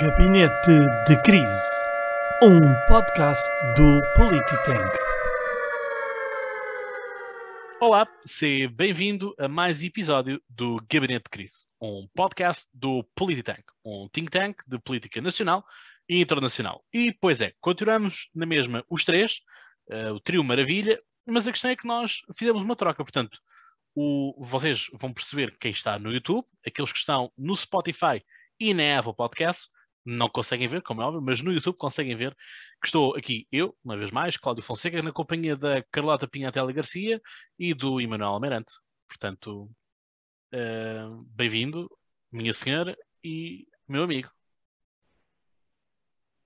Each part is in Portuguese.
Gabinete de Crise, um podcast do Polititank. Olá, seja bem-vindo a mais um episódio do Gabinete de Crise, um podcast do Polititank, um think tank de política nacional e internacional. E, pois é, continuamos na mesma os três, uh, o trio Maravilha, mas a questão é que nós fizemos uma troca, portanto, o, vocês vão perceber quem está no YouTube, aqueles que estão no Spotify e na Apple Podcast, não conseguem ver, como é óbvio, mas no YouTube conseguem ver que estou aqui, eu, uma vez mais, Cláudio Fonseca, na companhia da Carlota Pinhatelli Garcia e do Emanuel Almeirante. Portanto, uh, bem-vindo, minha senhora e meu amigo.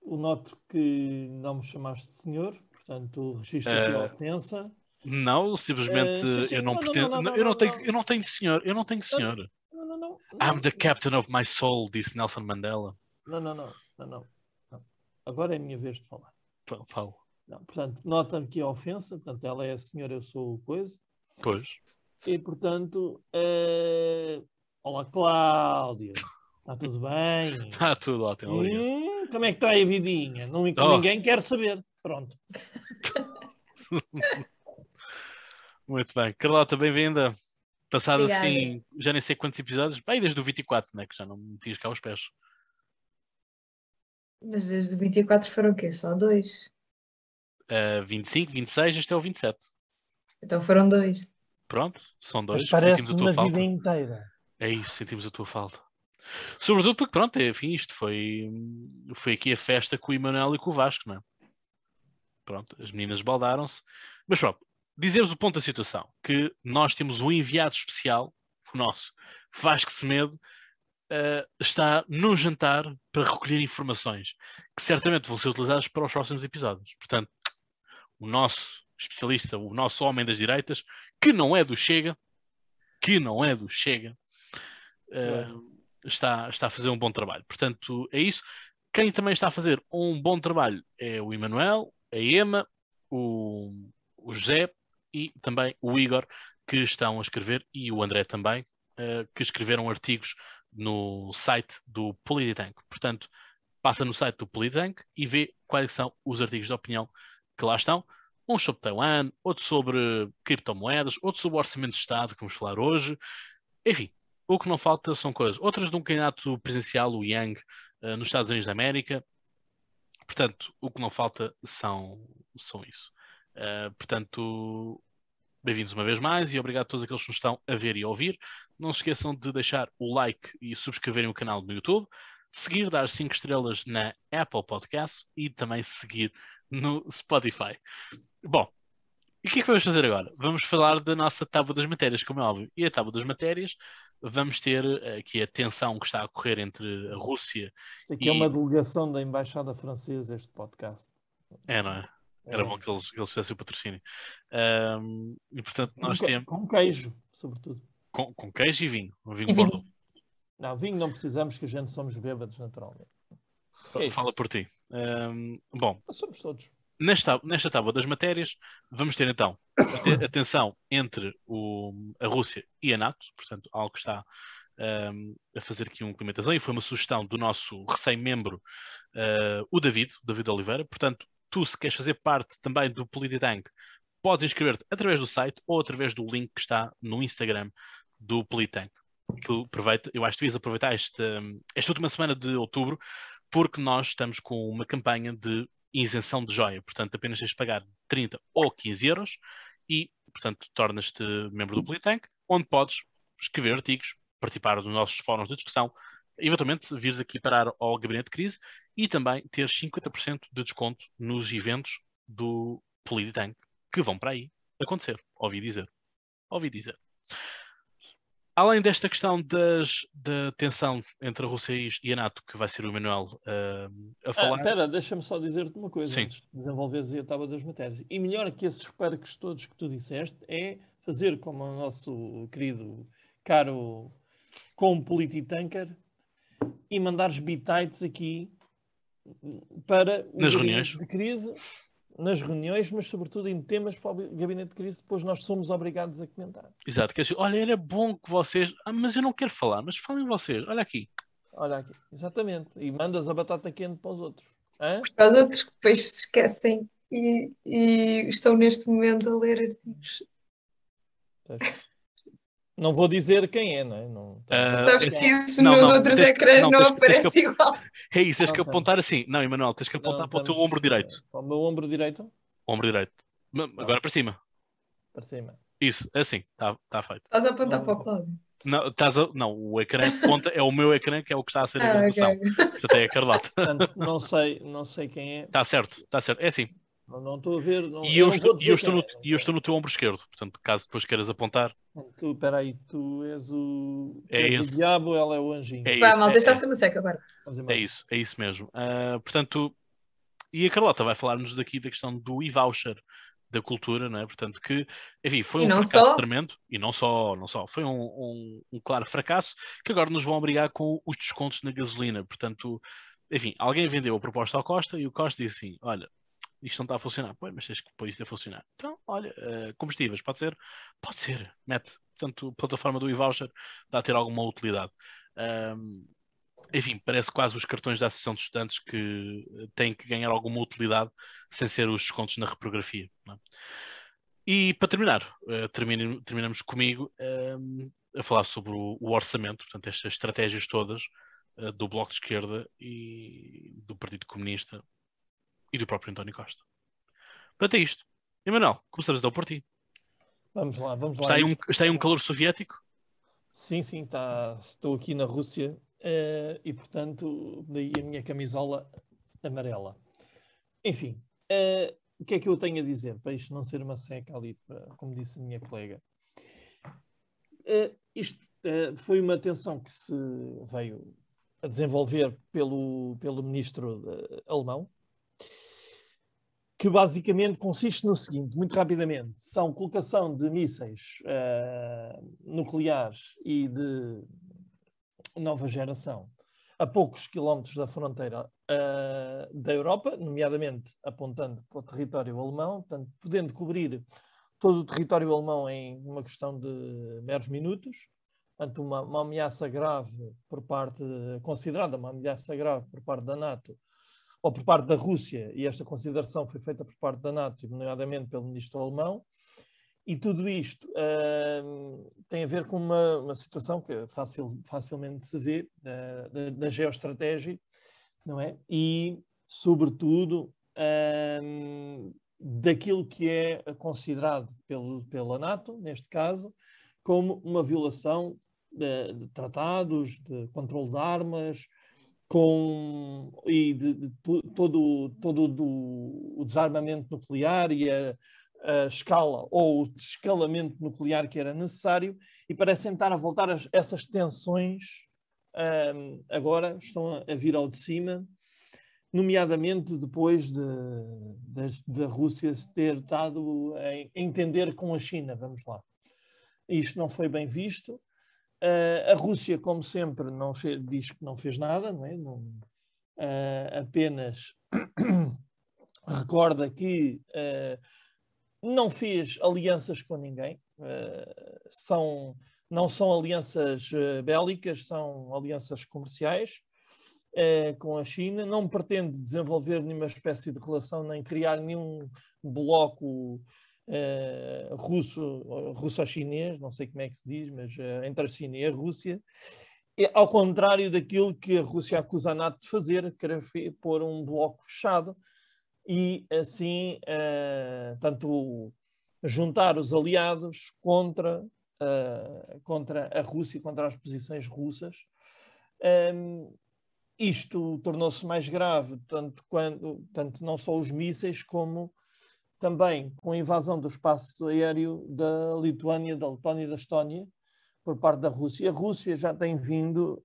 Eu noto que não me chamaste de senhor, portanto, registro aqui a Uh, ofensa. Não, simplesmente Eh, eu não pretendo. não, não, eu, não tenho, eu não tenho senhor, eu não tenho senhor. Não, não, não. I'm the captain of my soul, disse Nelson Mandela. Não, não, não, não, não, não. Agora é a minha vez de falar. Fa- Falo. Não, portanto, nota aqui a ofensa, portanto, ela é a senhora, eu sou o coisa. Pois. E, portanto, eh, olá, Cláudio. Está tudo bem? Está tudo ótimo. Hum, como é que está a vidinha? Não, Oh. Ninguém quer saber. Pronto. Muito bem. Carlota, bem-vinda. Passado Obrigada. assim, já nem sei quantos episódios. Bem, desde o 24, né? Que já não me metias cá aos pés. Mas desde o 24 foram o quê? Só dois? Uh, 25, 26, este é o 27. Então foram dois. Pronto, são dois. Mas parece sentimos a tua uma falta. vida inteira. É isso, sentimos a tua falta. Sobretudo porque, pronto, é, enfim, isto foi, foi aqui a festa com o Emanuel e com o Vasco, não é? Pronto, as meninas baldaram-se. Mas pronto, dizemos o ponto da situação, que nós temos um enviado especial, o nosso Vasco Semedo, eh, está num jantar para recolher informações que certamente vão ser utilizadas para os próximos episódios. Portanto, o nosso especialista, o nosso homem das direitas, que não é do Chega, que não é do Chega, eh, está, está a fazer um bom trabalho. Portanto, é isso. Quem também está a fazer um bom trabalho é o Emanuel, a Ema, o, o José e também o Igor, que estão a escrever, e o André também, eh, que escreveram artigos no site do Polititank. Portanto, passa no site do Polititank e vê quais são os artigos de opinião que lá estão. Uns sobre Taiwan, outros sobre criptomoedas, outros sobre o orçamento de Estado, que vamos falar hoje. Enfim, o que não falta são coisas. Outras de um candidato presidencial, o Yang, eh, nos Estados Unidos da América. Portanto, o que não falta são, são isso. Eh, portanto, bem-vindos uma vez mais e obrigado a todos aqueles que nos estão a ver e a ouvir. Não se esqueçam de deixar o like e subscreverem o canal no YouTube, seguir, dar 5 estrelas na Apple Podcast e também seguir no Spotify. Bom, e o que é que vamos fazer agora? Vamos falar da nossa tábua das matérias, como é óbvio. E a tábua das matérias, vamos ter eh, aqui a tensão que está a ocorrer entre a Rússia. Isto aqui E- é uma delegação da Embaixada Francesa, este podcast. É, não é? Era É. bom que eles, que eles fizessem o patrocínio. Ahm, e portanto, nós temos Com queijo, sobretudo. Com, com queijo e vinho. Um vinho E vinho. Bordeaux. Não, vinho não precisamos, que a gente somos bêbados naturalmente. Queijo. Fala por ti. Ahm, bom, Mas Somos todos. nesta, nesta tábua das matérias, vamos ter então a, te- a tensão entre o- a Rússia e a NATO, portanto, algo que está ahm, a fazer aqui uma implementação, e foi uma sugestão do nosso recém-membro, ah, o David, o David Oliveira. Portanto, tu, se queres fazer parte também do Polititank, podes inscrever-te através do site ou através do link que está no Instagram do Politank. Que aproveita, eu acho que devias aproveitar esta, esta última semana de outubro, porque nós estamos com uma campanha de isenção de joia. Portanto, apenas tens de pagar 30 ou 15 euros e, portanto, tornas-te membro do Politank, onde podes escrever artigos, participar dos nossos fóruns de discussão, eventualmente vires aqui parar ao gabinete de crise e também ter 50% de desconto nos eventos do Polititank que vão para aí acontecer. Ouvi dizer. Ouvi dizer. Além desta questão das, da tensão entre a Rússia e a NATO, que vai ser o Emanuel ah, a Ah, falar. Espera, deixa-me só dizer-te uma coisa Sim. antes de desenvolveres a tábua das matérias. E melhor que esses parques todos que tu disseste é fazer como o nosso querido, caro com Polititanker e mandares bitites aqui para o Nas reuniões. de crise, nas reuniões, mas sobretudo em temas para o gabinete de crise, depois nós somos obrigados a comentar. Exato, que é assim, olha, era bom que vocês. Ah, mas eu não quero falar, mas falem vocês, olha aqui. Olha aqui, exatamente. E mandas a batata quente para os outros. Hã? Para os outros que depois se esquecem e, e estão neste momento a ler artigos. Não vou dizer quem é, não é? Não, Ah, Sabes que isso não, nos não, outros tens que- ecrãs não, não, tens que- tens que aparece igual. É isso, tens que Ok. apontar assim. Não, Emanuel, tens que Não, apontar para o teu ombro direito. Para o meu ombro direito, Ombro direito. Ma- Agora para cima. para cima. Isso, assim, está tá feito. Estás a apontar Não. para o Cláudio. Não, estás a- não, o ecrã que conta é o meu ecrã, que é o que está a ser a Ah, gravação. ok. Portanto, é a Carlota. Portanto, não sei, não sei quem é. Está certo, está certo. É assim. Não, não estou a ver. Não, E eu, não estou, e eu, dizer estou no, é. e eu estou no teu ombro esquerdo. Portanto, caso depois queiras apontar, Tu, peraí, tu és o, É és esse. o diabo, ela é o anjinho. É isso, malta, é- está é- a ser uma seca agora. É isso, é isso mesmo. Ah, portanto, e a Carlota vai falar-nos daqui da questão do e-voucher da cultura, não é? Portanto, que, enfim, foi E um fracasso só. tremendo, e não só, não só, foi um, um, um claro fracasso, que agora nos vão obrigar com os descontos na gasolina. Portanto, enfim, alguém vendeu a proposta ao Costa e o Costa disse assim: olha, isto não está a funcionar. Pois, mas tens que pôr isto a funcionar. Então, olha, eh, combustíveis, pode ser? Pode ser, mete. Portanto, a plataforma do e-voucher dá a ter alguma utilidade. Ahm, enfim, parece quase os cartões da Associação de Estudantes que eh, têm que ganhar alguma utilidade sem ser os descontos na reprografia. é? E para terminar, eh, termine- terminamos comigo ahm, a falar sobre o, o orçamento, portanto, estas estratégias todas eh, do Bloco de Esquerda e do Partido Comunista e do próprio António Costa. Portanto, é isto. Emanuel, começamos então por ti. Vamos lá, vamos lá. Está aí, um, está aí um calor soviético? Sim, sim, tá, estou aqui na Rússia eh, e, portanto, daí a minha camisola amarela. Enfim, eh, o que é que eu tenho a dizer para isto não ser uma seca ali, para- como disse a minha colega? Eh, isto eh, foi uma tensão que se veio a desenvolver pelo, pelo ministro alemão, que basicamente consiste no seguinte, muito rapidamente, são colocação de mísseis eh, nucleares e de nova geração a poucos quilómetros da fronteira eh, da Europa, nomeadamente apontando para o território alemão, portanto, podendo cobrir todo o território alemão em uma questão de meros minutos, portanto, uma, uma ameaça grave por parte, considerada uma ameaça grave por parte da NATO, ou por parte da Rússia, e esta consideração foi feita por parte da NATO, nomeadamente pelo ministro alemão, e tudo isto hum, tem a ver com uma, uma situação que facil- facilmente se vê eh, da, da geoestratégia, não é? E, sobretudo, hum, daquilo que é considerado pelo, pela NATO, neste caso, como uma violação de, de tratados, de controle de armas, com, e de, de to- todo, todo do, o desarmamento nuclear e a, a escala ou o desescalamento nuclear que era necessário, e parecem estar a voltar as- essas tensões ahm, agora estão a, a vir ao de cima, nomeadamente depois de, da Rússia se ter estado a entender com a China, vamos lá. Isto não foi bem visto. Ah, a Rússia, como sempre, não fez- diz que não fez nada, não é? Não- ah, apenas recorda que ah, não fez alianças com ninguém, são, não são alianças bélicas, são alianças comerciais com a China, não pretende desenvolver nenhuma espécie de relação nem criar nenhum bloco eh, russo, russo-chinês, não sei como é que se diz, mas eh, entre a China e a Rússia, é ao contrário daquilo que a Rússia acusa a NATO de fazer, querer pôr um bloco fechado e assim, eh, tanto juntar os aliados contra, eh, contra a Rússia, contra as posições russas. Ehm, isto tornou-se mais grave, tanto, quando, tanto não só os mísseis, como também com a invasão do espaço aéreo da Lituânia, da Letónia e da Estónia por parte da Rússia. A Rússia já tem vindo,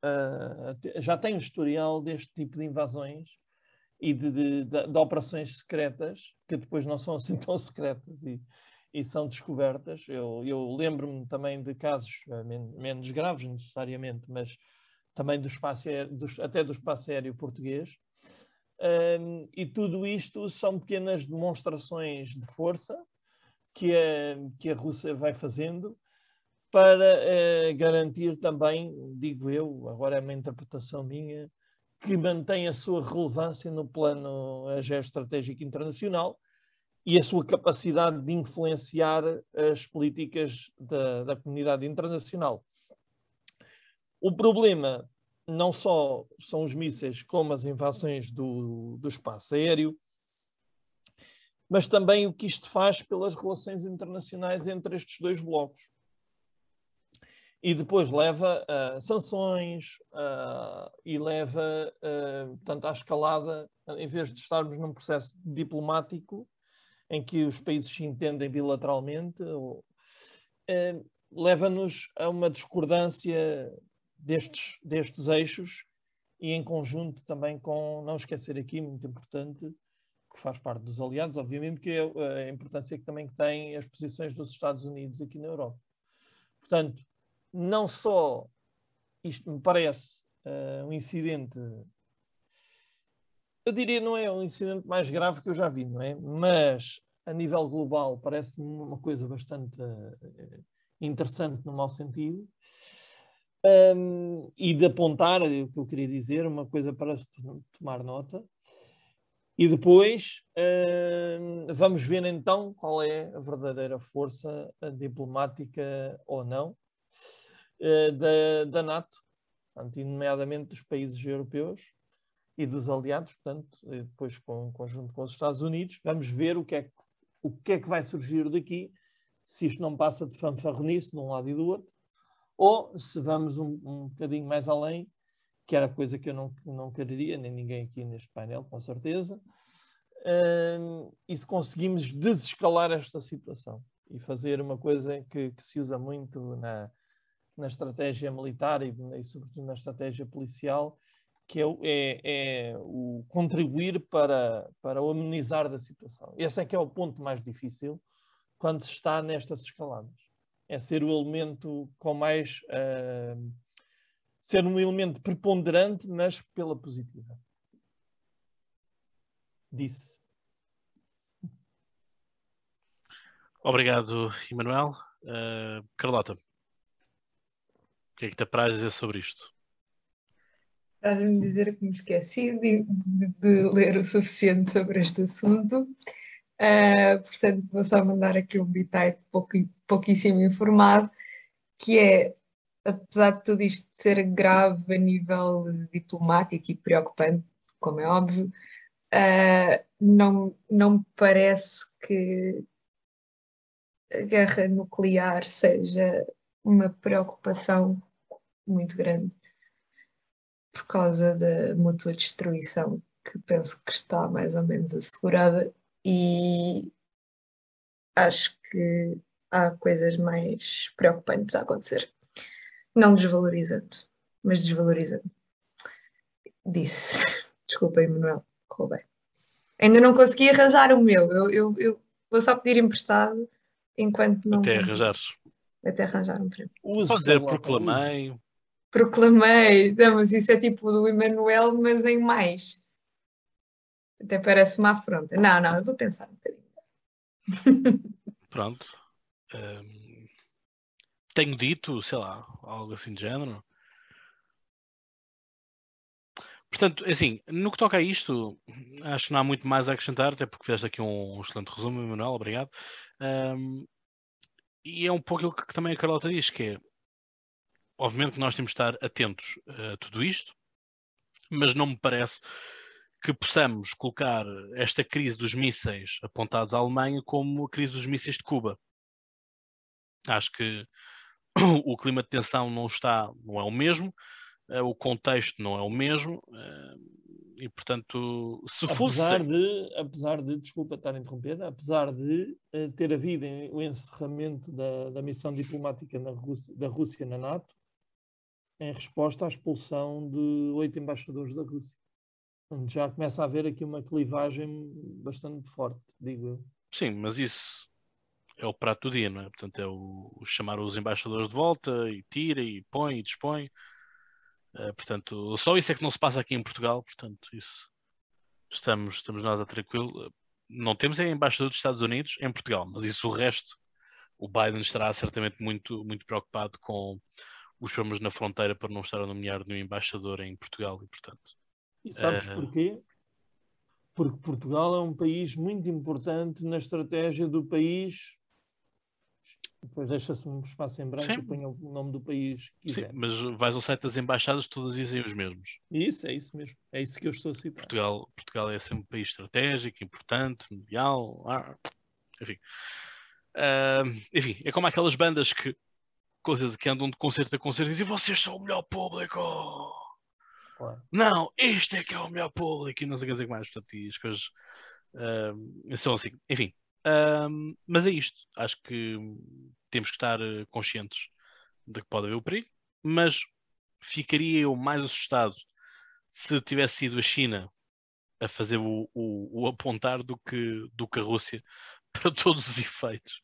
ter- já tem historial deste tipo de invasões e de, de- de- de operações secretas, que depois não são assim tão secretas e, e são descobertas. Eu, eu lembro-me também de casos ah, men- menos graves, necessariamente, mas também do espaço aéreo, dos- até do espaço aéreo português. Um, e tudo isto são pequenas demonstrações de força que a, que a Rússia vai fazendo, para eh, garantir também, digo eu, agora é uma interpretação minha, que mantém a sua relevância no plano eh, geoestratégico internacional e a sua capacidade de influenciar as políticas da, da comunidade internacional. O problema não só são os mísseis, como as invasões do, do espaço aéreo, mas também o que isto faz pelas relações internacionais entre estes dois blocos. E depois leva a sanções e leva, uh, portanto, à escalada, em vez de estarmos num processo diplomático em que os países se entendem bilateralmente, uh, leva-nos a uma discordância destes, destes eixos e em conjunto também com, não esquecer aqui, muito importante, que faz parte dos aliados, obviamente, que é a importância que também tem as posições dos Estados Unidos aqui na Europa. Portanto, não só isto me parece uh, um incidente, eu diria não é um incidente mais grave que eu já vi, não é? Mas a nível global parece-me uma coisa bastante uh, interessante no mau sentido. Um, e de apontar, é o que eu queria dizer, uma coisa para se tomar nota. E depois uh, vamos ver então qual é a verdadeira força diplomática ou não uh, da, da NATO, portanto, nomeadamente dos países europeus e dos aliados, portanto, depois com, conjunto com os Estados Unidos, vamos ver o que, é que, o que é que vai surgir daqui, se isto não passa de fanfarronice de um lado e do outro, ou se vamos um, um bocadinho mais além, que era coisa que eu não, não quereria, nem ninguém aqui neste painel, com certeza, um, e se conseguimos desescalar esta situação e fazer uma coisa que, que se usa muito na, na estratégia militar e, e, sobretudo na estratégia policial, que é, é, é, o contribuir para, para o amenizar da situação. Esse é que é o ponto mais difícil quando se está nestas escaladas. É ser o elemento com mais... Uh, ser um elemento preponderante, mas pela positiva. Disse. Obrigado, Emanuel. Uh, Carlota. O que é que te apraz dizer sobre isto? Estás-me dizer que me esqueci de, de, de, ler o suficiente sobre este assunto. Uh, portanto, vou só mandar aqui um bitite pouco, pouquíssimo informado, que é, apesar de tudo isto ser grave a nível diplomático e preocupante, como é óbvio, uh, não, não me parece que a guerra nuclear seja uma preocupação muito grande por causa da mútua destruição, que penso que está mais ou menos assegurada, e acho que há coisas mais preocupantes a acontecer. Não desvalorizando, mas desvalorizando. Disse. Desculpa, Emanuel, roubei. Ainda não consegui arranjar o meu. Eu, eu, eu vou só pedir emprestado enquanto não. Até arranjares até arranjar um prémio. Pode dizer proclamei. Proclamei. Não, mas isso é tipo do Emanuel, mas em mais. Até parece uma afronta. Não, não, eu vou pensar. Pronto. Um, tenho dito, sei lá, algo assim de género. Portanto, assim, no que toca a isto, acho que não há muito mais a acrescentar, até porque fizeste aqui um, um excelente resumo, Emanuel, obrigado. Um, e é um pouco aquilo que também a Carlota diz, que é obviamente que nós temos de estar atentos a tudo isto, mas não me parece que possamos colocar esta crise dos mísseis apontados à Alemanha como a crise dos mísseis de Cuba. Acho que o clima de tensão não está, não é o mesmo, eh, o contexto não é o mesmo, eh, e portanto, se apesar fosse. De, apesar de, desculpa estar interrompida, apesar de uh, ter havido o encerramento da, da missão diplomática Rússia, da Rússia na NATO, em resposta à expulsão de oito embaixadores da Rússia. Já começa a haver aqui uma clivagem bastante forte, digo eu. Sim, mas isso é o prato do dia, não é? Portanto, é o, o chamar os embaixadores de volta e tira e põe e dispõe. Uh, portanto, só isso é que não se passa aqui em Portugal, portanto, isso estamos, estamos nós a tranquilo. Não temos é embaixador dos Estados Unidos em Portugal, mas isso o resto o Biden estará certamente muito, muito preocupado com os problemas na fronteira para não estar a nomear nenhum embaixador em Portugal e, portanto. E sabes porquê? Porque Portugal é um país muito importante na estratégia do país. Depois deixa-se um espaço em branco Sim. e ponha o nome do país que Sim, quiser. mas vais ao site das embaixadas, todas dizem os mesmos. Isso, é isso mesmo. É isso que eu estou a citar. Portugal, Portugal é sempre um país estratégico, importante, mundial, ah, enfim. Ah, enfim, é como aquelas bandas que coisas que andam de concerto a concerto e dizem vocês são o melhor público. Claro. Não, este é que é o melhor público e não sei o que mais. Portanto, e as coisas ah, são assim. Enfim, ah, mas é isto. Acho que temos que estar eh, conscientes de que pode haver o perigo, mas ficaria eu mais assustado se tivesse sido a China a fazer o, o- o apontar do que, do que a Rússia para todos os efeitos.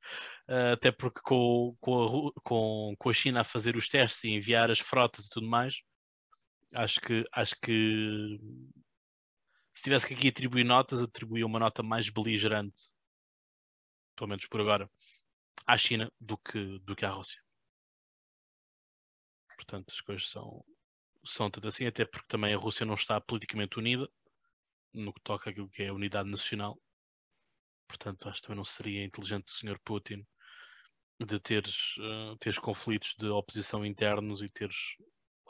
Ah, até porque com, com, a, com, com a China a fazer os testes e enviar as frotas e tudo mais, acho que, acho que se tivesse que aqui atribuir notas, atribuía uma nota mais beligerante, pelo menos por agora, à China do que, do que à Rússia. Portanto, as coisas são, são tanto assim, até porque também a Rússia não está politicamente unida no que toca àquilo que é a unidade nacional. Portanto, acho que também não seria inteligente do Sr. Putin de teres, eh, teres conflitos de oposição internos e teres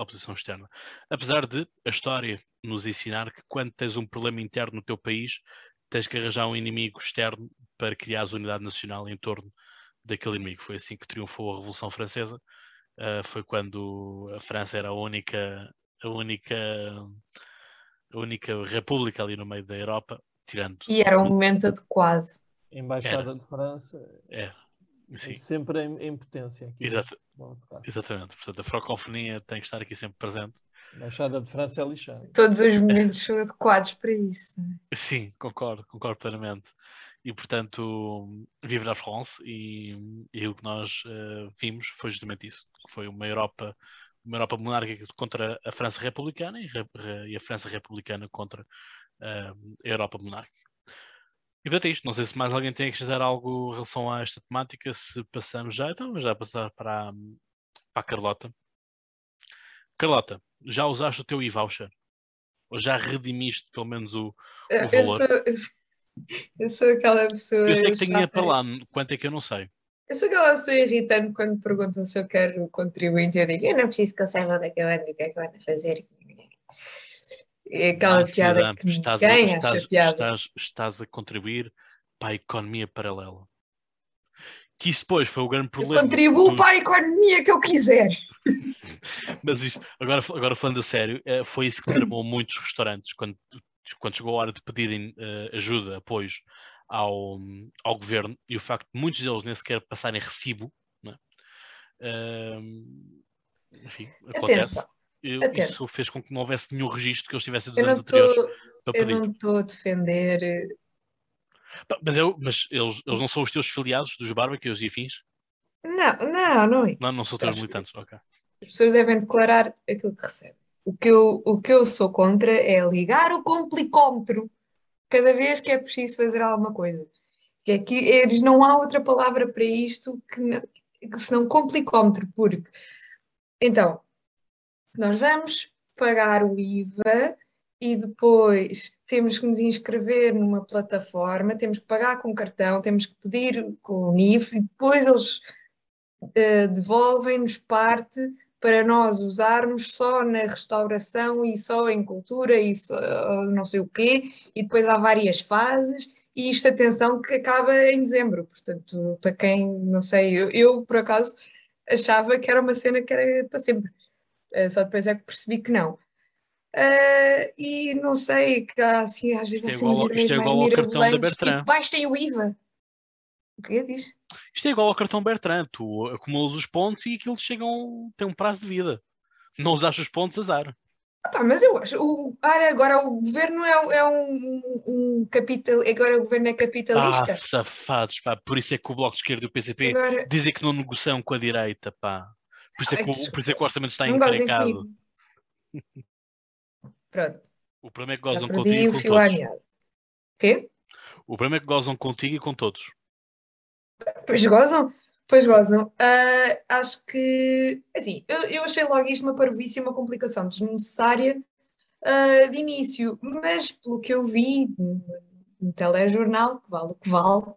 oposição externa. Apesar de a história nos ensinar que quando tens um problema interno no teu país, tens que arranjar um inimigo externo para criar a unidade nacional em torno daquele inimigo. Foi assim que triunfou a Revolução Francesa. Uh, foi quando a França era a única, a única, a única república ali no meio da Europa, tirando. E era um momento adequado. Embaixada de França É, sim, sempre em, em potência. Aqui Exato. exatamente. Portanto, a francofonia tem que estar aqui sempre presente. A Embaixada de França é lixada. Todos os momentos são adequados para isso. é? Sim, concordo, concordo plenamente. E portanto, vive la France e, e aquilo que nós eh, vimos foi justamente isso. que Foi uma Europa, uma Europa monárquica contra a França republicana e, re- re- e a França republicana contra eh, a Europa monárquica. E portanto é isto. Não sei se mais alguém tem a acrescentar algo em relação a esta temática. Se passamos já, então vamos já passar para a, para a Carlota. Carlota, já usaste o teu e-voucher? Ou já redimiste pelo menos o, Eu, eu valor. sou, eu sou aquela pessoa. Eu sei que tenho chata. para lá, quanto é que eu não sei. Eu sou aquela pessoa irritante quando perguntam se eu quero contribuinte. Eu digo, eu não preciso que eu saiba onde é que eu ando e o que é que eu ando a fazer. É aquela piada que estás, a, ninguém acha estás, piada. estás, estás a contribuir para a economia paralela. Que isso depois foi o grande Eu problema. contribuo do- para a economia que eu quiser. Mas isto, agora, agora falando a sério, eh, foi isso que tramou muitos restaurantes quando, quando chegou a hora de pedirem eh, ajuda, apoios ao, ao governo e o facto de muitos deles nem sequer passarem recibo, né? Ehm, enfim, acontece. Atenção, Eu- isso fez com que não houvesse nenhum registro que eles tivessem dos eu anos anteriores estou. para Eu pedir. não estou a defender. Pá, Mas, eu, mas eles, eles não são os teus filiados dos barbecues e afins? Não, não, não é Não, não são teus militantes, ok. As pessoas devem declarar aquilo que recebem. O que eu, o que eu sou contra é ligar o complicómetro cada vez que é preciso fazer alguma coisa. Que é que eles não há outra palavra para isto que, não, que senão complicómetro, porque então nós vamos pagar o IVA e depois temos que nos inscrever numa plataforma, temos que pagar com cartão, temos que pedir com o NIF e depois eles eh, devolvem-nos parte para nós usarmos só na restauração e só em cultura e só não sei o quê, e depois há várias fases, e isto, atenção, que acaba em dezembro, portanto, para quem, não sei, eu, eu, por acaso achava que era uma cena que era para sempre, só depois é que percebi que não. Eh, e não sei, que há, assim, às vezes há Isto é assim igual umas ao- isto é ideias igual ao cartão da mirabolantes, Bertrand. tipo, baixem o IVA. O que diz? Isto é igual ao cartão Bertrand. Tu acumulas os pontos e aquilo chegam, tem um prazo de vida. Não usaste os pontos, azar. Ah, pá, mas eu acho, o, agora o governo é, um- é um, um capital, agora o governo é Ah, capitalista. safados, pá. Por isso é que o Bloco de Esquerda e o PCP Agora, dizem que não negociam com a direita, pá. Por isso é que, o, por isso é que o orçamento está encrencado. Pronto, O problema é que gozam contigo e o com todos. Quê? O problema é que gozam contigo e com todos. Pois gozam, Pois gozam. Ah, acho que, assim, eu, eu achei logo isto uma parvoíce e uma complicação desnecessária ah, de início, mas pelo que eu vi no, no telejornal, que vale o que vale, o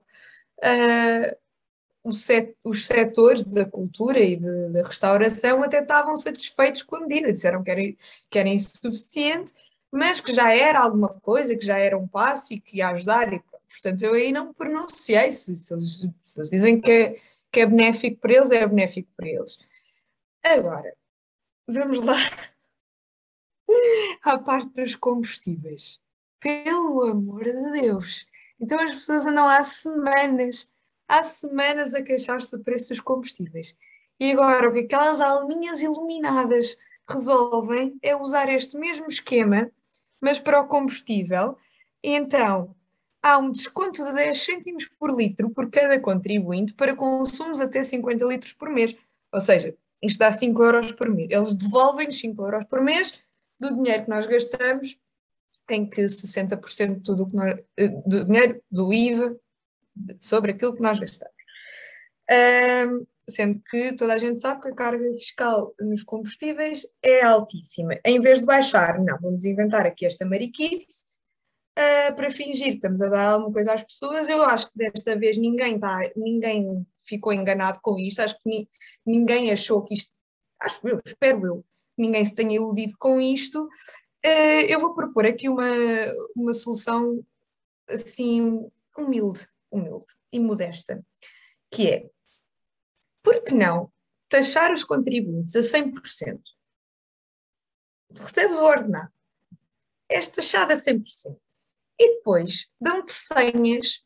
set- os setores da cultura e da restauração até estavam satisfeitos com a medida, disseram que era, que era insuficiente, mas que já era alguma coisa, que já era um passo e que ia ajudar. E, portanto, eu aí não pronunciei. Se, se eles, se eles dizem que é, que é benéfico para eles, é benéfico para eles. Agora, vamos lá à parte dos combustíveis. Pelo amor de Deus! Então as pessoas andam há semanas, há semanas a queixar-se do preço dos combustíveis. E agora o que aquelas alminhas iluminadas resolvem é usar este mesmo esquema, mas para o combustível. Então há um desconto de 10 cêntimos por litro por cada contribuinte para consumos até 50 litros por mês. Ou seja, isto dá 5 euros por mês. Eles devolvem-nos 5 euros por mês do dinheiro que nós gastamos, em que 60% de que nós, eh, do dinheiro do IVA sobre aquilo que nós gastamos. Ahm, sendo que toda a gente sabe que a carga fiscal nos combustíveis é altíssima. Em vez de baixar, não, vamos inventar aqui esta mariquice ah, para fingir que estamos a dar alguma coisa às pessoas. Eu acho que desta vez ninguém, tá, ninguém ficou enganado com isto, acho que ni- ninguém achou que isto, acho eu, espero eu, que ninguém se tenha iludido com isto. Eh, eu vou propor aqui uma, uma solução assim humilde, humilde e modesta, que é, por que não taxar os contribuintes a 100%? Recebes o ordenado, és taxado a 100%. E depois dão-te senhas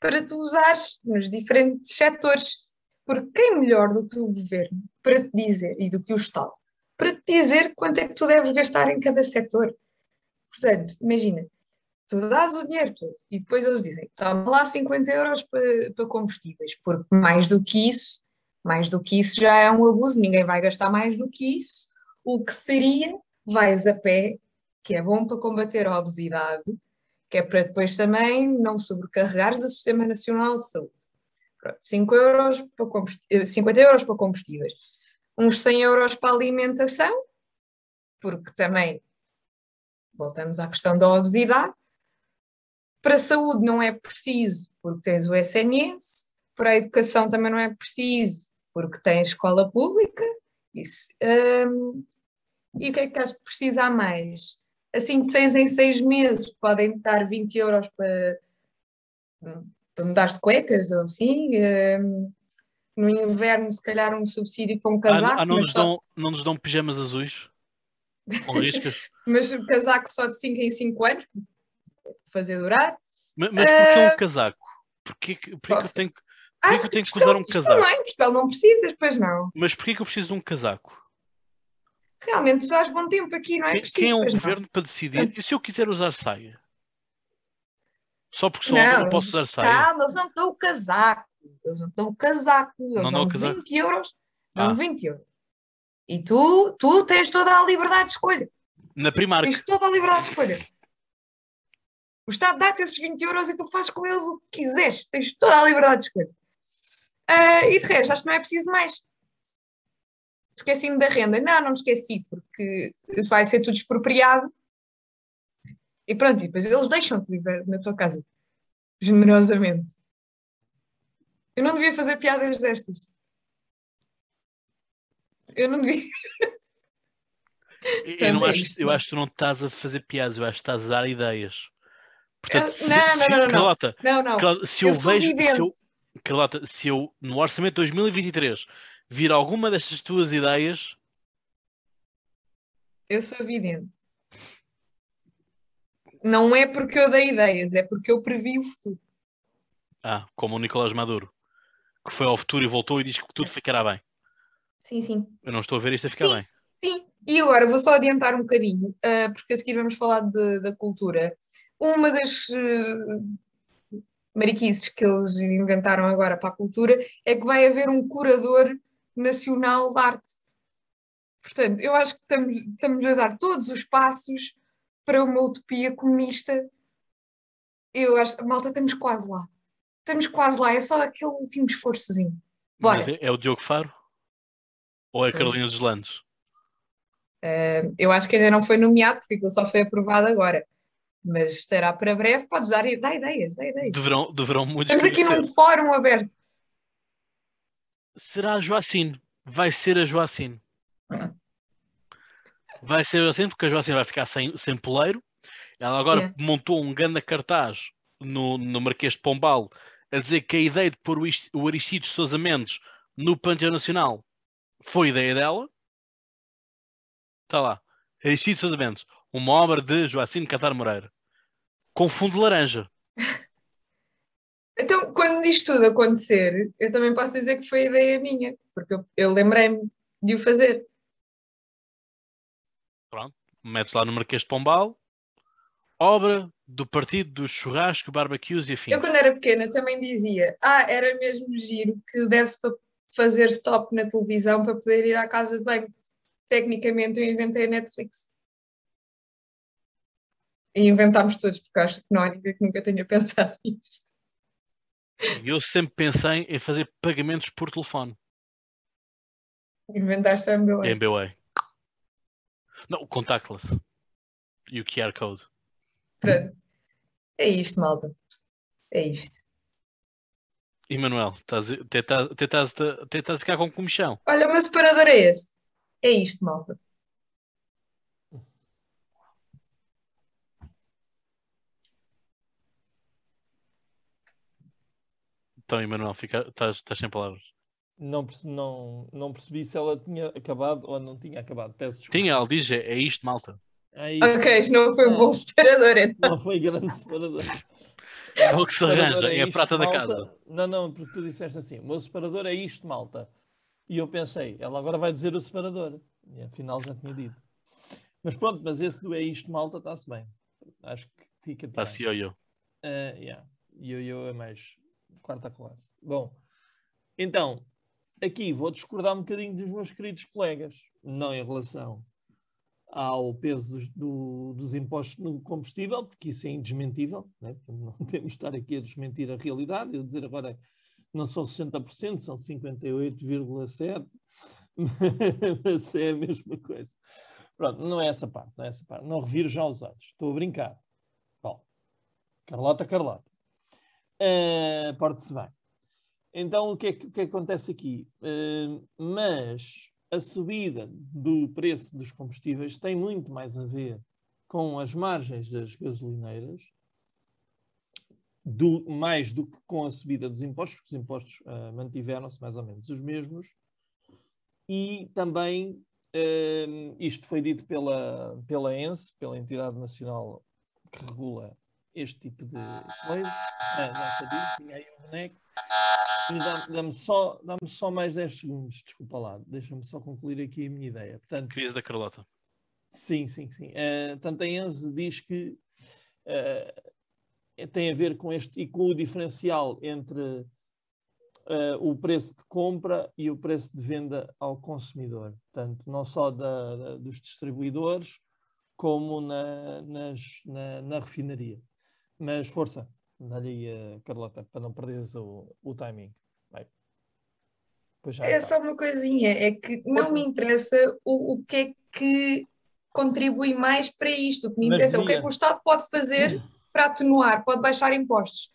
para tu usares nos diferentes setores. Porque quem melhor do que o governo para te dizer, e do que o Estado, para te dizer quanto é que tu deves gastar em cada setor. Portanto, imagina, tu dás o dinheiro e depois eles dizem, toma lá 50 euros para, para combustíveis, porque mais do que isso, mais do que isso já é um abuso, ninguém vai gastar mais do que isso. O que seria, vais a pé, que é bom para combater a obesidade, que é para depois também não sobrecarregares o Sistema Nacional de Saúde. Pronto, 5 euros para combust- eh, 50 euros para combustíveis, uns 100 euros para alimentação, porque também voltamos à questão da obesidade. Para a saúde não é preciso, porque tens o SNS, para a educação também não é preciso, porque tens escola pública. Isso, hum, e o que é que acho que precisa a mais? Assim, de seis em seis meses, podem dar 20 euros para, para mudar de cuecas ou assim. hum, no inverno, se calhar, um subsídio para um casaco. Ah, não, nos só- dão, não nos dão pijamas azuis? Com riscas? mas um casaco só de 5 em 5 anos, fazer durar. mas mas porquê Ah. um casaco? Porquê, que- porquê que eu tenho que, Ah, porquê que eu tenho que usar um casaco? Não, em Portugal não precisas, pois não. Mas porquê que eu preciso de um casaco? Realmente já bom tempo aqui, não é Quem, preciso. quem é o pois não. governo para decidir? E se eu quiser usar saia? Só porque sou Não, homem não posso usar saia? Calma, eles não dão o casaco. Eles não dão o casaco. Eles Não dão dão o casaco? 20 euros. Dão Ah. 20 euros. E tu, tu tens toda a liberdade de escolha. Na Primark. Tens toda a liberdade de escolha. O Estado dá-te esses 20 euros e tu fazes com eles o que quiseres. Tens toda a liberdade de escolha. Ah, e de resto, acho que não é preciso mais. Esqueci-me da renda. Não, não me esqueci, porque vai ser tudo expropriado. E pronto, e depois eles deixam-te viver na tua casa. Generosamente. Eu não devia fazer piadas destas. Eu não devia. Eu, não é acho, eu acho que tu não estás a fazer piadas, eu acho que estás a dar ideias. Portanto, Eu- se- não, não, se- não, não, não. Carlota, Não, não. Carlota, se Eu eu, vejo, se eu, Carlota, se eu no orçamento de 2023 vir alguma destas tuas ideias, Eu sou vidente. Não é porque eu dei ideias, é porque eu previ o futuro. ah, como o Nicolás Maduro, que foi ao futuro e voltou e diz que tudo ficará bem. Sim, sim. Eu não estou a ver isto a ficar Sim. bem. Sim, e agora vou só adiantar um bocadinho, ah, porque a seguir vamos falar de- da cultura. Uma das ah, mariquices que eles inventaram agora para a cultura é que vai haver um curador nacional de arte. Portanto, eu acho que estamos, estamos a dar todos os passos para uma utopia comunista. Eu acho, malta, estamos quase lá. Estamos quase lá, é só aquele último esforçozinho. Bora. Mas é, o Diogo Faro? Ou é a. Carolina dos Landes? Eh, eu acho que ainda não foi nomeado, porque aquilo só foi aprovado agora. Mas estará para breve, podes dar dá ideias, dá ideias. Deverão, deverão muitos Estamos aqui num fórum aberto. Será a Joacine. Vai ser a Joacine. Ah. Vai ser a Joacine, porque a Joacine vai ficar sem, sem poleiro. Ela agora montou um grande cartaz no, no Marquês de Pombal a dizer que a ideia de pôr o Aristides Sousa Mendes no Panteão Nacional foi ideia dela. Está lá. Aristides Sousa Mendes. Uma obra de Joacine Catar Moreira. Com fundo laranja. Então, quando isto tudo acontecer, eu também posso dizer que foi ideia minha, porque eu, eu lembrei-me de o fazer. Metes lá no Marquês de Pombal. Obra do Partido dos Churrasco, Barbecues e afins. Eu, quando era pequena, também dizia: Ah, era mesmo giro que deve-se pa- fazer stop na televisão para poder ir à casa de banho. Tecnicamente, eu inventei a Netflix. E inventámos todos, porque acho que não há ninguém que nunca tenha pensado nisto. Eu sempre pensei em fazer pagamentos por telefone. Inventaste a MBA. MBWay. Não, o contactless. E o QR Code. Pronto. É isto, malta. É isto. E Manuel, estás a- até estás- até estás até estás a ficar com comichão. Olha, o meu separador é este. É isto, malta. Então, Emanuel, fica, estás, estás sem palavras. Não, não, não percebi se ela tinha acabado ou não tinha acabado. Peço desculpa. Tinha, ele diz, é, é isto, malta. É isso. Ok, isto não foi um bom separador, então. Não foi grande separador. É o que se arranja, é a isto, prata da malta. casa. Não, não, porque tu disseste assim: o meu separador é isto, malta. E eu pensei, ela agora vai dizer o separador. E afinal já tinha dito. Mas pronto, mas esse do é isto, malta, está-se bem. Acho que fica Está bem. se eu, eu. Uh, yeah. E eu, eu é mais quarta classe. Bom, então, aqui vou discordar um bocadinho dos meus queridos colegas, não em relação ao peso dos, do- dos impostos no combustível, porque isso é indesmentível, né? Não temos de estar aqui a desmentir a realidade, eu dizer agora não são 60%, são 58,7%, mas é a mesma coisa. Pronto, não é essa parte, não é essa parte. Não reviro já os olhos, estou a brincar. Bom, Carlota, Carlota. Uh, Porte-se bem. Então, o que, é que, é que acontece aqui? Uh, mas a subida do preço dos combustíveis tem muito mais a ver com as margens das gasolineiras, do, mais do que com a subida dos impostos, porque os impostos uh, mantiveram-se mais ou menos os mesmos, e também uh, isto foi dito pela, pela ENSE, pela Entidade Nacional que regula este tipo de coisa. Ah, não sabia, tinha aí um boneco. Dá- Dá-me só, dá só mais 10 segundos, desculpa lá, deixa-me só concluir aqui a minha ideia. Portanto, Crise da Carlota. Sim, sim, sim. Uh, tanto a Enze diz que uh, tem a ver com este e com o diferencial entre uh, o preço de compra e o preço de venda ao consumidor. Portanto, não só da, da- dos distribuidores, como na, nas- na, na refinaria. Mas força, dá-lhe aí, Carlota, para não perderes o, o timing. Vai. É só uma coisinha, é que não me interessa o, o que é que contribui mais para isto. O que me interessa é o que é que o Estado pode fazer para atenuar, pode baixar impostos.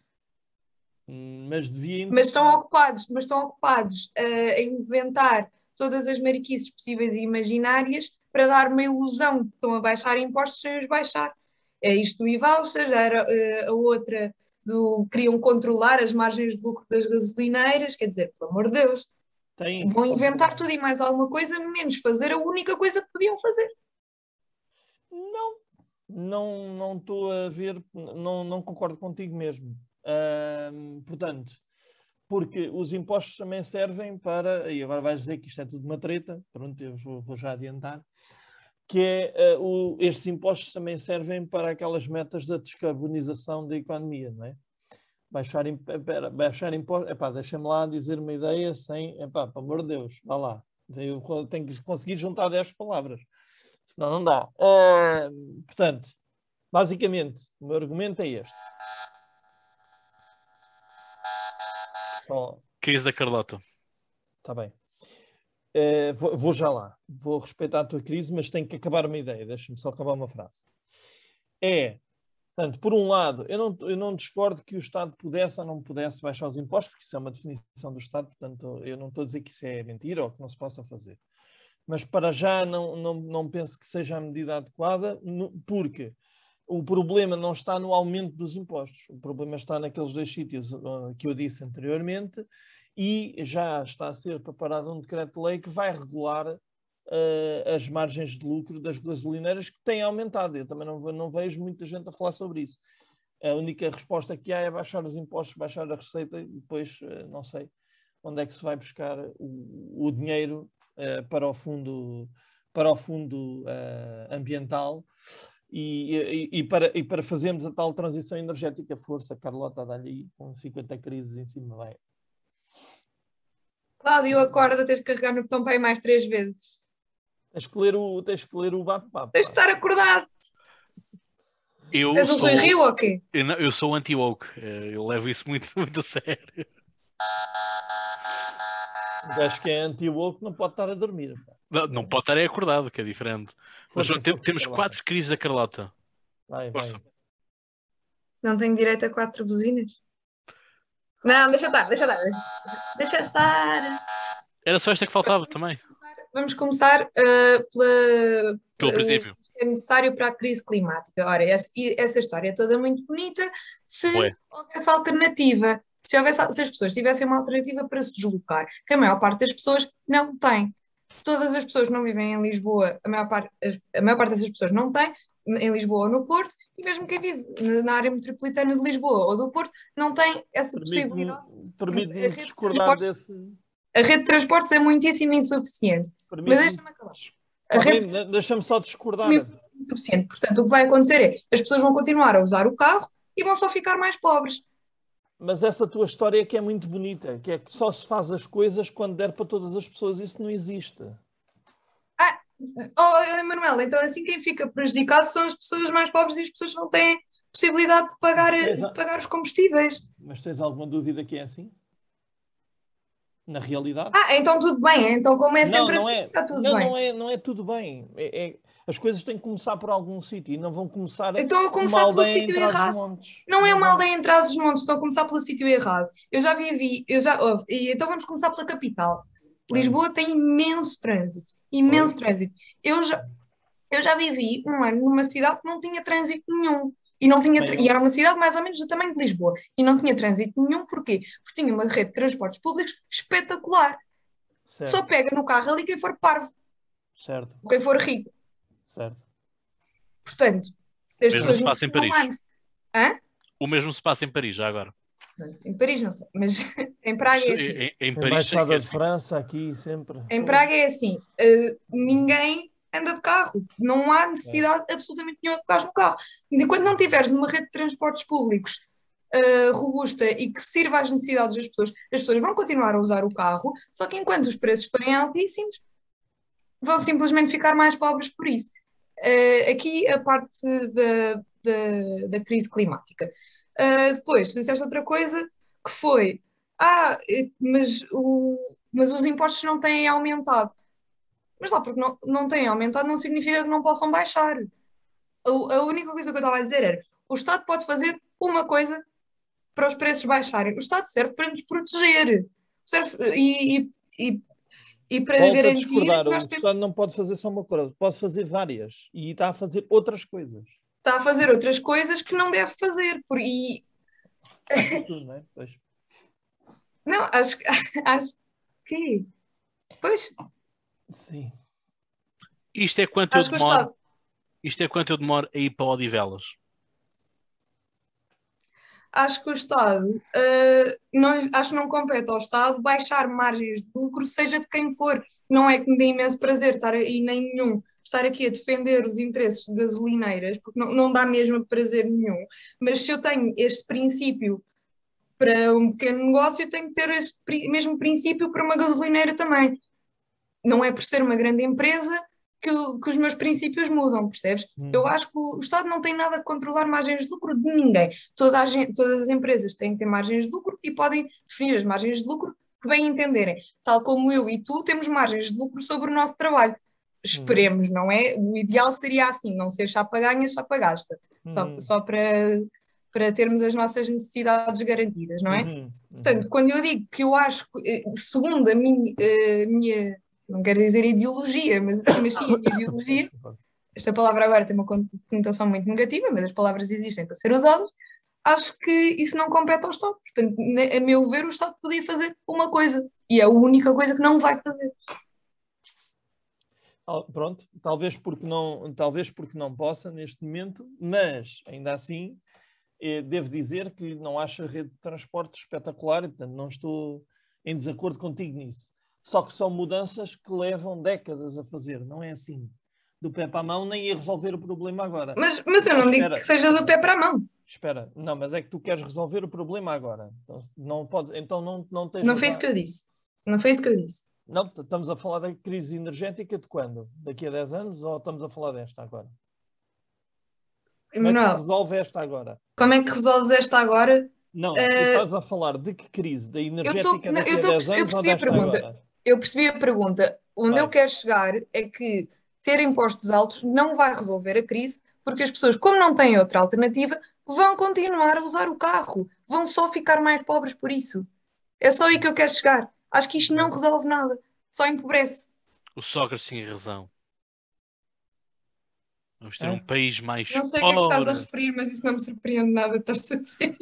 Hum, Mas devia Mas estão ocupados, mas estão ocupados eh, a inventar todas as mariquices possíveis e imaginárias para dar uma ilusão que estão a baixar impostos sem os baixar. É isto do IVAUSA, já era eh, a outra do queriam controlar as margens de lucro das gasolineiras, quer dizer, pelo amor de Deus, Tem- vão inventar tudo e mais alguma coisa, menos fazer a única coisa que podiam fazer. Não, não, não estou a ver, não, não concordo contigo mesmo. Portanto, porque os impostos também servem para, e agora vais dizer que isto é tudo uma treta, pronto, eu vou, vou já adiantar, que é ah, o, estes impostos também servem para aquelas metas da descarbonização da economia, não é? Baixar, im- espera, baixar impostos, epá, deixa-me lá dizer uma ideia sem, epá, pelo amor de Deus, vá lá. Eu tenho que conseguir juntar 10 palavras senão não dá. Ah, portanto, basicamente, o meu argumento é este. Só, Crise da Carlota. está bem. Eh, vou, vou já lá. Vou respeitar a tua crise, mas tenho que acabar uma ideia. Deixa-me só acabar uma frase. É, portanto, por um lado, eu não, eu não discordo que o Estado pudesse ou não pudesse baixar os impostos, porque isso é uma definição do Estado, portanto, eu não estou a dizer que isso é mentira ou que não se possa fazer. Mas para já não, não, não penso que seja a medida adequada, porque o problema não está no aumento dos impostos, o problema está naqueles dois sítios ah, que eu disse anteriormente, e já está a ser preparado um decreto-lei que vai regular ah, as margens de lucro das gasolineiras que têm aumentado. Eu também não, não vejo muita gente a falar sobre isso. A única resposta que há é baixar os impostos, baixar a receita e depois ah, não sei onde é que se vai buscar o, o dinheiro ah, para o fundo, para o fundo ambiental e, e- e para, e para fazermos a tal transição energética. Força, Carlota, dá-lhe aí com 50 crises em cima, vai. Cláudio, acorda, tens de carregar no botão para aí mais três vezes. Tens que ler o, tens que ler o bate-papo. Tens de estar acordado. Eu És o sou, Rui Rio ou quê? eu, não- eu sou anti-woke. Eh, Eu levo isso muito, muito a sério. O gajo que é anti-woke não pode estar a dormir. Não, não pode estar aí acordado, que é diferente. Mas Força, força, temos Carlota. quatro crises da Carlota. Vai, vai. Não tenho direito a quatro buzinas? Não, deixa estar, deixa estar. Deixa, deixa estar. Era só esta que faltava também, Vamos começar uh, pela, pelo uh, princípio. é necessário para a crise climática. Ora, essa, essa história é toda muito bonita se Ué. houvesse alternativa, se, houvesse, se as pessoas tivessem uma alternativa para se deslocar, que a maior parte das pessoas não tem. Todas as pessoas não vivem em Lisboa, a maior parte, a maior parte dessas pessoas não tem, em Lisboa ou no Porto, e mesmo quem vive na- área metropolitana de Lisboa ou do Porto não tem essa Permite-me possibilidade. permite A rede de discordar transportes- desse. A rede de transportes é muitíssimo insuficiente. Mas permite-me- deixa-me acabar. Rede Deixa-me só discordar. Também suficiente. Portanto, o que vai acontecer é as pessoas vão continuar a usar o carro e vão só ficar mais pobres. Mas essa tua história é que é muito bonita, que é que só se faz as coisas quando der para todas as pessoas. Isso não existe. Oh, Emanuel, então assim quem fica prejudicado são as pessoas mais pobres e as pessoas que não têm possibilidade de pagar, de pagar os combustíveis. Mas tens alguma dúvida que é assim? Na realidade? Ah, então tudo bem. Então, como é não, sempre não assim, é. está tudo não, bem. não é, não é tudo bem. É- é- as coisas têm que começar por algum sítio e não vão começar Então, eu numa começar pelo sítio errado. Não é uma aldeia em trás dos montes, estou a começar pelo sítio errado. Eu já vivi, eu já, e então vamos começar pela capital. Lisboa tem imenso trânsito, imenso trânsito. Eu já, eu já vivi um ano numa cidade que não tinha trânsito nenhum. E, não tinha, e era uma cidade mais ou menos do tamanho de Lisboa. E não tinha trânsito nenhum, porquê? Porque tinha uma rede de transportes públicos espetacular. Certo, Só pega no carro ali quem for parvo, certo, ou quem for rico. certo. Portanto, as Mesmo pessoas se passa em Paris. mais. Hã? O mesmo se passa em Paris, já agora. Em Paris não sei, mas em Praga é assim. Em, em- em Paris é de assim. França, aqui sempre. Em Praga é assim, eh, ninguém anda de carro, não há necessidade absolutamente nenhuma de pegares no carro. Enquanto não tiveres uma rede de transportes públicos eh, robusta e que sirva às necessidades das pessoas, as pessoas vão continuar a usar o carro, só que enquanto os preços forem altíssimos, vão simplesmente ficar mais pobres por isso. Eh, aqui a parte da, da, da crise climática. Eh, depois, disseste outra coisa que foi, ah, mas, o, mas os impostos não têm aumentado. Mas lá, porque não, não têm aumentado, não significa que não possam baixar. A, a única coisa que eu estava a dizer era: o Estado pode fazer uma coisa para os preços baixarem. O Estado serve para nos proteger serve, e, e, e, e para Volto a garantir nós O temos, Estado não pode fazer só uma coisa, pode fazer várias. E está a fazer outras coisas. Está a fazer outras coisas que não deve fazer. Por, e, Tudo, não é? Pois. não, acho, acho que. Pois, Sim. Isto é quanto eu acho o demoro. Isto é quanto eu demoro a ir para Odivelas. Acho que o Estado, eh, não, acho que não compete ao Estado baixar margens de lucro, seja de quem for. Não é que me dê imenso prazer estar aí, nem nenhum, estar aqui a defender os interesses de gasolineiras, porque não, não dá mesmo prazer nenhum. Mas se eu tenho este princípio para um pequeno negócio, eu tenho que ter este mesmo princípio para uma gasolineira também. Não é por ser uma grande empresa que, que os meus princípios mudam, percebes? Hum. Eu acho que o Estado não tem nada a controlar margens de lucro de ninguém. Toda a gen- todas as empresas têm que ter margens de lucro e podem definir as margens de lucro que bem entenderem. Tal como eu e tu temos margens de lucro sobre o nosso trabalho. Esperemos, não é? O ideal seria assim, não ser chapa ganha, chapa gasta. Só, Uhum. só para, para termos as nossas necessidades garantidas, não é? Uhum, uhum. Portanto, quando eu digo que eu acho, eh, segundo a minha, eh, minha não quero dizer ideologia, mas, mas sim ideologia, esta palavra agora tem uma conotação muito negativa, mas as palavras existem para ser usadas, acho que isso não compete ao Estado. Portanto, ne- a meu ver, o Estado podia fazer uma coisa, e é a única coisa que não vai fazer. Pronto, talvez porque não, talvez porque não possa neste momento, mas ainda assim eh, devo dizer que não acho a rede de transporte espetacular e portanto não estou em desacordo contigo nisso. Só que são mudanças que levam décadas a fazer, não é assim. Do pé para a mão nem ia resolver o problema agora. Mas, mas eu não digo Espera. que seja do pé para a mão. Espera, não, mas é que tu queres resolver o problema agora. Então não podes, então não, não tens Não foi isso que eu disse. Não foi isso que eu disse. Não, estamos a falar da crise energética de quando? Daqui a 10 anos ou estamos a falar desta agora? Como é que resolve esta agora? como é que resolves esta agora? Não, tu Eh, estás a falar de que crise? Da energética não, daqui eu a tô a 10 perce- eu anos ou percebi a pergunta. agora? Eu percebi a pergunta. Onde Vai. eu quero chegar é que ter impostos altos não vai resolver a crise, porque as pessoas, como não têm outra alternativa, vão continuar a usar o carro. Vão só ficar mais pobres por isso. É só aí que eu quero chegar. Acho que isto não resolve nada. Só empobrece. O Sócrates tinha razão. Vamos ter É? um país mais Não sei o que é que estás a pobre. referir, mas isso não me surpreende nada estar-se a dizer.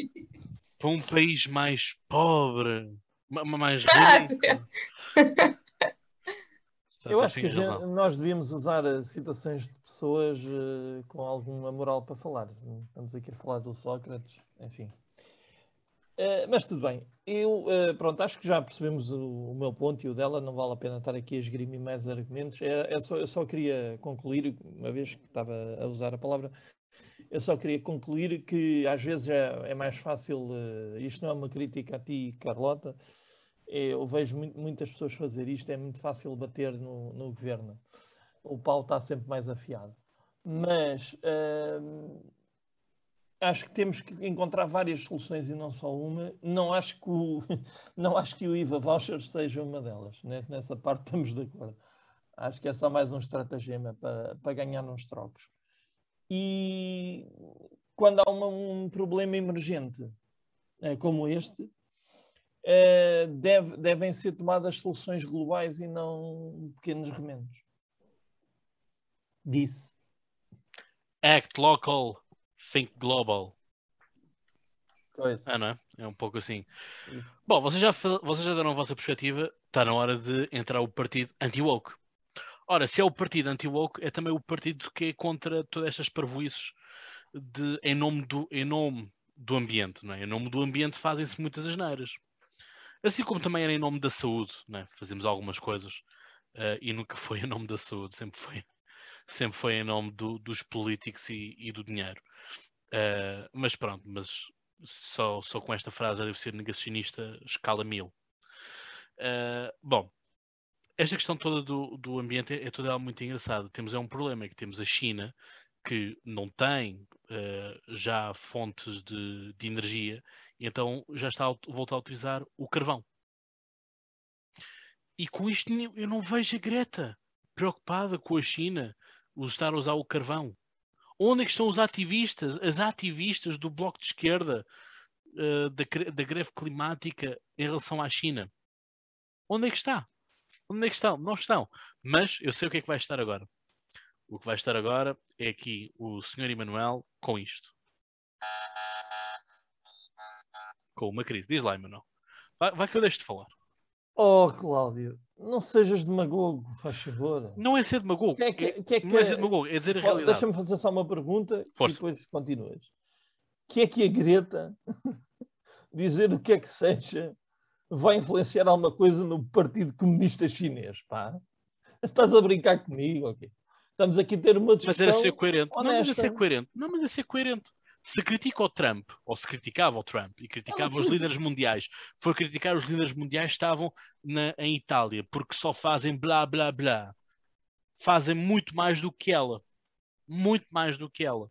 Para um país mais pobre, mais Ah, rico. Eu acho que a tinha gente- razão. nós devíamos usar eh, citações de pessoas eh, com alguma moral para falar. Estamos aqui a falar do Sócrates, enfim. Eh, mas tudo bem. Eu, eh, pronto, acho que já percebemos o, o meu ponto e o dela. Não vale a pena estar aqui a esgrimir mais argumentos. É, é só, eu só queria concluir, uma vez que estava a usar a palavra, eu só queria concluir que às vezes é, é mais fácil. eh, isto não é uma crítica a ti, Carlota. Eu vejo mu- muitas pessoas fazer isto, é muito fácil bater no, no governo. O pau está sempre mais afiado. Mas hum, acho que temos que encontrar várias soluções e não só uma. Não acho que o, não acho que o IVA vouchers seja uma delas. né? Nessa parte estamos de acordo. Acho que é só mais um estratagema para, para ganhar uns trocos. E quando há uma- um problema emergente eh, como este, eh, deve- devem ser tomadas soluções globais e não pequenos remendos. Disse. Act local, think global. Coisa. Ah, não é? É um pouco assim. Isso. Bom, vocês já, vocês já deram a vossa perspectiva. Está na hora de entrar o partido anti-woke. Ora, se é o partido anti-woke, é também o partido que é contra todas estas parvoices de, em, nome do, em nome do ambiente. Não é? Em nome do ambiente fazem-se muitas asneiras. Assim como também era em nome da saúde. É? Fazemos algumas coisas eh, e nunca foi em nome da saúde. Sempre foi, sempre foi em nome do- dos políticos e, e do dinheiro. Eh, mas pronto, mas só, só com esta frase já devo ser negacionista escala mil. Uh, bom, esta questão toda do, do ambiente é, é toda ela muito engraçada. Temos é um problema, é que temos a China que não tem uh, já fontes de, de energia e então já está voltar a utilizar o carvão. E com isto eu não vejo a Greta preocupada com a China o estar a usar o carvão. Onde é que estão os ativistas, as ativistas do Bloco de Esquerda eh, da, da greve climática em relação à China? Onde é que está? Onde é que estão? Não estão. Mas eu sei o que é que vai estar agora. O que vai estar agora é aqui o Sr. Emanuel com isto. Com uma crise. Diz lá, Emanuel. Vai, vai que eu deixo de falar. Oh, Cláudio, não sejas demagogo, faz favor. Não é ser demagogo. Que é que- É- que é que- não é ser demagogo, é dizer a Oh, realidade. Deixa-me fazer só uma pergunta Força. e depois continuas. Que é que a Greta dizer o que é que seja vai influenciar alguma coisa no Partido Comunista Chinês, pá? Estás a brincar comigo, ok? Estamos aqui a ter uma Mas discussão. era ser coerente. Não, mas é honesta. ser coerente. Não, mas é ser coerente. Se critica o Trump, ou se criticava o Trump e criticava os líderes mundiais, foi criticar os líderes mundiais que estavam na, em Itália, porque só fazem blá blá blá. Fazem muito mais do que ela. Muito mais do que ela.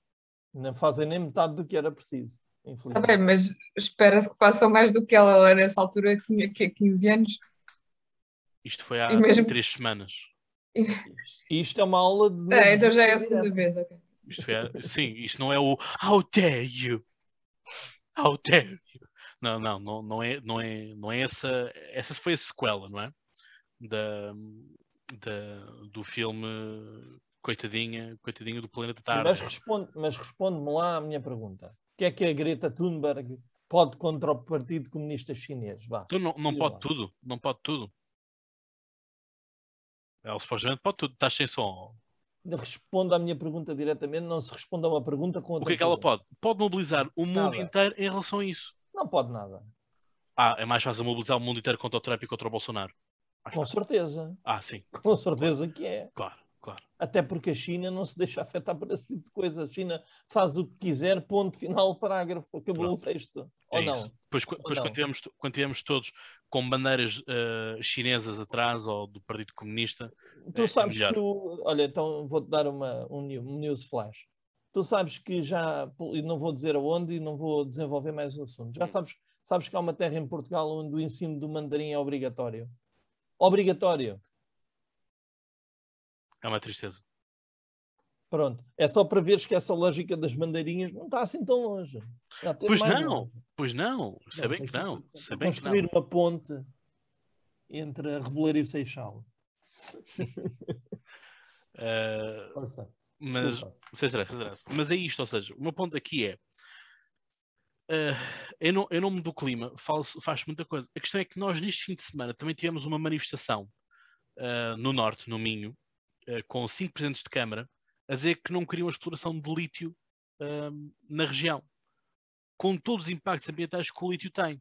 Não fazem nem metade do que era preciso. Está infelizmente. bem, mas espera-se que façam mais do que ela. Ela nessa altura tinha que 15 anos. Isto foi há E mesmo- três semanas. E Isto é uma aula de. Ah, então já é a segunda vez, ok. Isto há- Sim, isto não é o How dare you? How dare you? Não, não, não, não é, não é, não é essa. Essa foi a sequela, não é? Da, da, do filme Coitadinha, Coitadinha do Planeta Mas Tarde. responde- mas responde-me lá a minha pergunta. O que é que a Greta Thunberg pode contra o Partido Comunista Chinês? Vá. Então não, não pode lá. tudo, não pode tudo. Ela supostamente pode tudo, estás sem som. Responda à minha pergunta diretamente, não se responda a uma pergunta com O outra que é que ela pode? Pode mobilizar o mundo Nada. inteiro em relação a isso. Não pode nada. Ah, é mais fácil mobilizar o mundo inteiro contra o Trump e contra o Bolsonaro. Mais Com fácil. certeza. Ah, sim, Com certeza que é. claro, claro. Até porque a China não se deixa afetar por esse tipo de coisa. A China faz o que quiser, ponto final, parágrafo, acabou o texto. É Ou isso. não? Depois, qu- Ou depois não? quando, tivemos, quando tivemos todos com bandeiras eh, chinesas atrás ou do Partido Comunista, Tu É, é sabes melhor. que. Olha, então vou-te dar uma, um, um news flash. Tu sabes que já. E não vou dizer aonde e não vou desenvolver mais o assunto. Já sabes, sabes que há uma terra em Portugal onde o ensino do mandarim é obrigatório. Obrigatório. É uma tristeza. Pronto. É só para veres que essa lógica das bandeirinhas não está assim tão longe. Pois não, longe. pois não, sei bem tem que não, que sei bem que Construir não. uma ponte entre a Reboleira e o Seixal. Força. mas, sem stress, sem stress. mas é isto, ou seja, o meu ponto aqui é eh, em, no- em nome do clima faz, muita coisa. A questão é que nós neste fim de semana também tivemos uma manifestação eh, no norte, no Minho, com cinco presidentes de Câmara, a dizer que não queriam a exploração de lítio eh, na região, com todos os impactos ambientais que o lítio tem.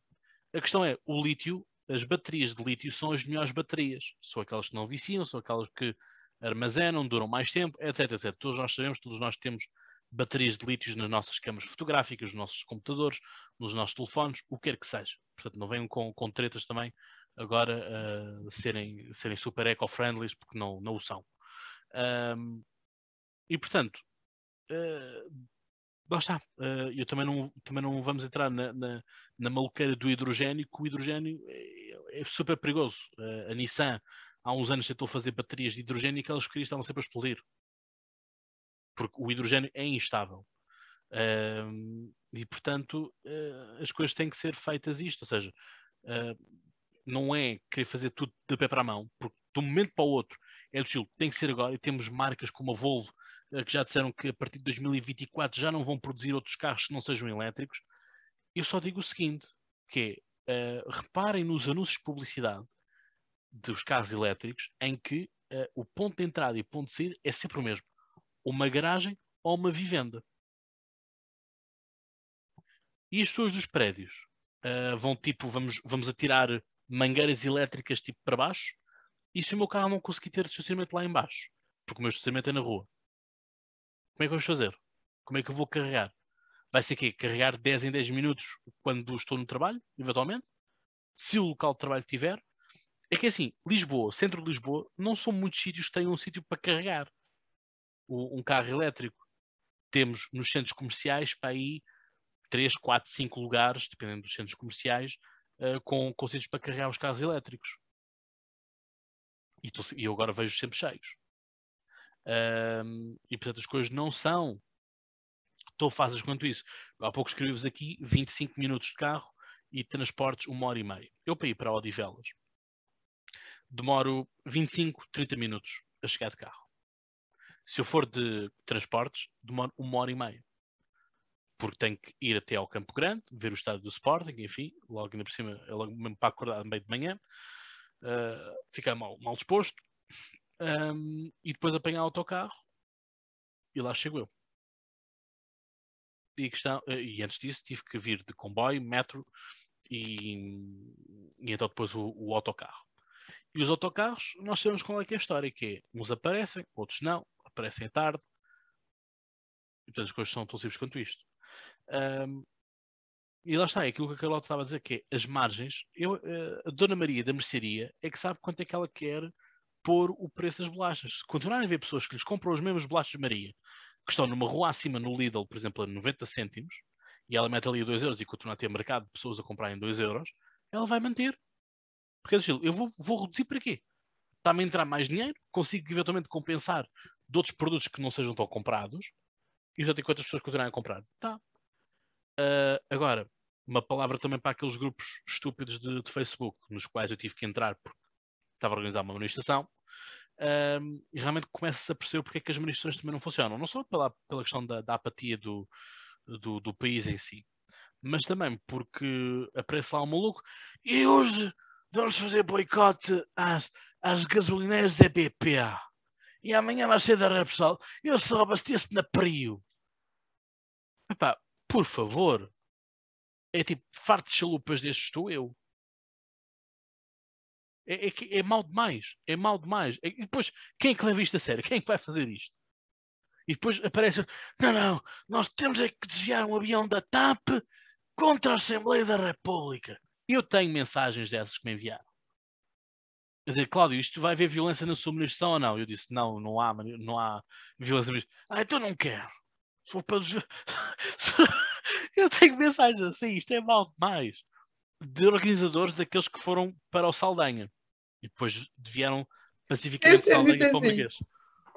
A questão é, o lítio, as baterias de lítio são as melhores baterias. São aquelas que não viciam, são aquelas que armazenam, duram mais tempo, etc, etc. Todos nós sabemos, todos nós temos baterias de lítios nas nossas câmaras fotográficas, nos nossos computadores, nos nossos telefones, o que quer que seja. Portanto, não venham com, com tretas também agora uh, serem, serem super eco-friendly, porque não, não o são. Um, e, portanto, uh, lá está. Uh, eu também não, também não vamos entrar na, na, na maluqueira do hidrogênio, que o hidrogênio é, é super perigoso. Uh, a Nissan há uns anos tentou fazer baterias de hidrogênio e aquelas baterias estavam sempre a explodir. Porque o hidrogênio é instável. Uh, e, portanto, as coisas têm que ser feitas isto. Ou seja, não é querer fazer tudo de pé para a mão, porque de um momento para o outro é do estilo, tem que ser agora. E temos marcas como a Volvo uh, que já disseram que a partir de 2024 já não vão produzir outros carros que não sejam elétricos. Eu só digo o seguinte, que é, reparem nos anúncios de publicidade dos carros elétricos em que uh, o ponto de entrada e ponto de saída é sempre o mesmo. Uma garagem ou uma vivenda. E as pessoas dos prédios uh, vão tipo, vamos, vamos atirar mangueiras elétricas tipo para baixo e se o meu carro não conseguir ter estacionamento lá em baixo, porque o meu estacionamento é na rua, como é que vamos fazer? Como é que eu vou carregar? Vai ser quê? Carregar 10 em 10 minutos quando estou no trabalho, eventualmente? Se o local de trabalho tiver, é que assim, Lisboa, centro de Lisboa, não são muitos sítios que tenham um sítio para carregar um carro elétrico. Temos nos centros comerciais para aí 3, 4, 5 lugares, dependendo dos centros comerciais, uh, com, com sítios para carregar os carros elétricos. E, tô, e eu agora vejo sempre cheios. Um, e portanto as coisas não são tão fáceis quanto isso. Há pouco escrevi-vos aqui 25 minutos de carro e transportes uma hora e meia. Eu para ir para Odivelas demoro 25, 30 minutos a chegar de carro. Se eu for de transportes, demoro uma hora e meia. Porque tenho que ir até ao Campo Grande, ver o estado do Sporting, enfim, logo ainda por cima, é logo mesmo para acordar meio de manhã, uh, ficar mal, mal disposto, um, e depois apanhar o autocarro, e lá chego eu. E, questão, uh, e antes disso tive que vir de comboio, metro, e, e então depois o, o autocarro. E os autocarros, nós sabemos qual é que é a história, que é, uns aparecem, outros não, aparecem à tarde. E portanto as coisas são tão simples quanto isto. Um, e lá está, é aquilo que a Carlota estava a dizer, que é as margens. Eu, a Dona Maria da mercearia é que sabe quanto é que ela quer pôr o preço das bolachas. Se continuarem a ver pessoas que lhes compram os mesmos bolachas de Maria, que estão numa rua acima no Lidl, por exemplo, a 90 cêntimos, e ela mete ali 2 euros e continua a ter mercado de pessoas a comprarem 2 euros, ela vai manter. Porque é estilo, eu vou, vou reduzir para quê? Está-me a entrar mais dinheiro, consigo eventualmente compensar de outros produtos que não sejam tão comprados e já tem quantas pessoas continuarem a comprar. Tá. Uh, agora, uma palavra também para aqueles grupos estúpidos de, de, Facebook, nos quais eu tive que entrar porque estava a organizar uma manifestação, uh, e realmente começa-se a perceber porque é que as manifestações também não funcionam. Não só pela, pela questão da, da apatia do, do, do, país em si, mas também porque aparece lá um maluco e hoje vamos fazer boicote às, às gasolineiras da BP. E amanhã vai ser da Repsol. Eu só abasteço na Prio. Epá, por favor. É tipo, farto de chalupas destes estou eu. É, é, é mau demais. É mau demais. É, e depois, quem é que leva isto a sério? Quem é que vai fazer isto? E depois aparece, não, não, nós temos é que desviar um avião da TAP contra a Assembleia da República. Eu tenho mensagens dessas que me enviaram. Quer dizer, Cláudio, isto vai haver violência na sua ministração ou não? Eu disse, não, não há, não há violência. Ah, então não quero. Se for para... Eu tenho mensagens assim, isto é mal demais. De organizadores daqueles que foram para o Saldanha. E depois vieram pacificamente de Saldanha para o assim. Marquês.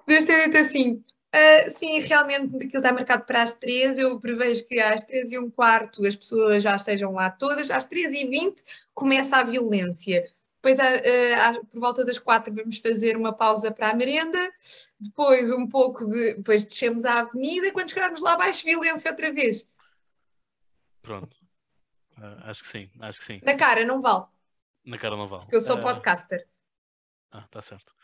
Deves ter dito assim, Uh, sim, realmente aquilo está marcado para as 13. Eu prevejo que às 13 e um quarto as pessoas já estejam lá todas. Às 13 e 20 começa a violência. Depois, uh, por volta das 4, vamos fazer uma pausa para a merenda. Depois, um pouco de. Depois descemos à avenida. Quando chegarmos lá abaixo, violência outra vez. Pronto. Uh, acho que sim, acho que sim. Na cara, não vale. Na cara não vale. Porque eu sou podcaster. Ah, tá certo.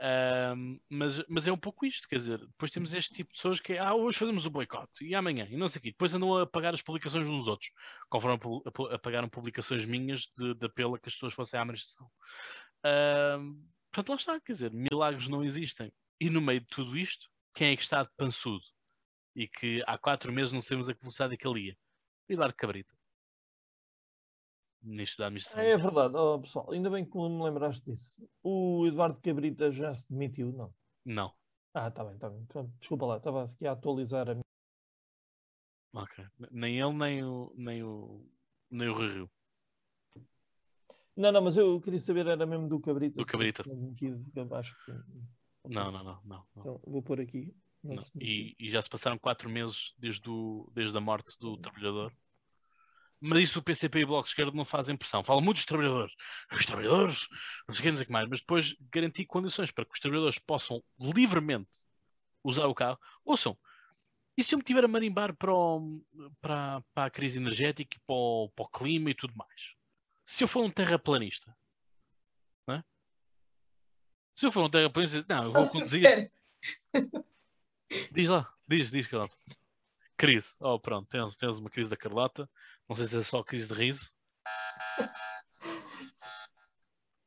Um, mas, mas é um pouco isto, quer dizer, depois temos este tipo de pessoas que é, ah, hoje fazemos o boicote e amanhã, e não sei o quê, depois andam a pagar as publicações uns outros, conforme apagaram publicações minhas de, de apelo a que as pessoas fossem à administração. Um, portanto, lá está, quer dizer, milagres não existem. E no meio de tudo isto, quem é que está de pançudo? E que há quatro meses não sabemos a que velocidade é que ele ia? Eduardo Cabrita. Ministro da Administração. É, é verdade, oh, pessoal, ainda bem que me lembraste disso. O Eduardo Cabrita já se demitiu, não? Não. Ah, está bem, está bem. Desculpa lá, estava aqui a atualizar a minha. Ok. Nem ele, nem o, nem o, nem o Rio. Não, não, mas eu queria saber, era mesmo do Cabrita. Do Cabrita. acho que... Não, não, não, não, Então, vou pôr aqui. E, e, já se passaram quatro meses desde, o, desde a morte do trabalhador mas isso o PCP e o Bloco de Esquerda não fazem pressão. Falam muito dos trabalhadores. Os trabalhadores, não sei o que, não sei o que mais, mas depois garantir condições para que os trabalhadores possam livremente usar o carro. Ouçam, e se eu me tiver a marimbar para, o, para, para a crise energética e para o, para o, clima e tudo mais? Se eu for um terraplanista, não é? Se eu for um terraplanista, não, eu vou conduzir. diz lá, diz, diz, Carlota. Crise. Oh, pronto, tens, tens uma crise da Carlota. Não sei se é só crise de riso.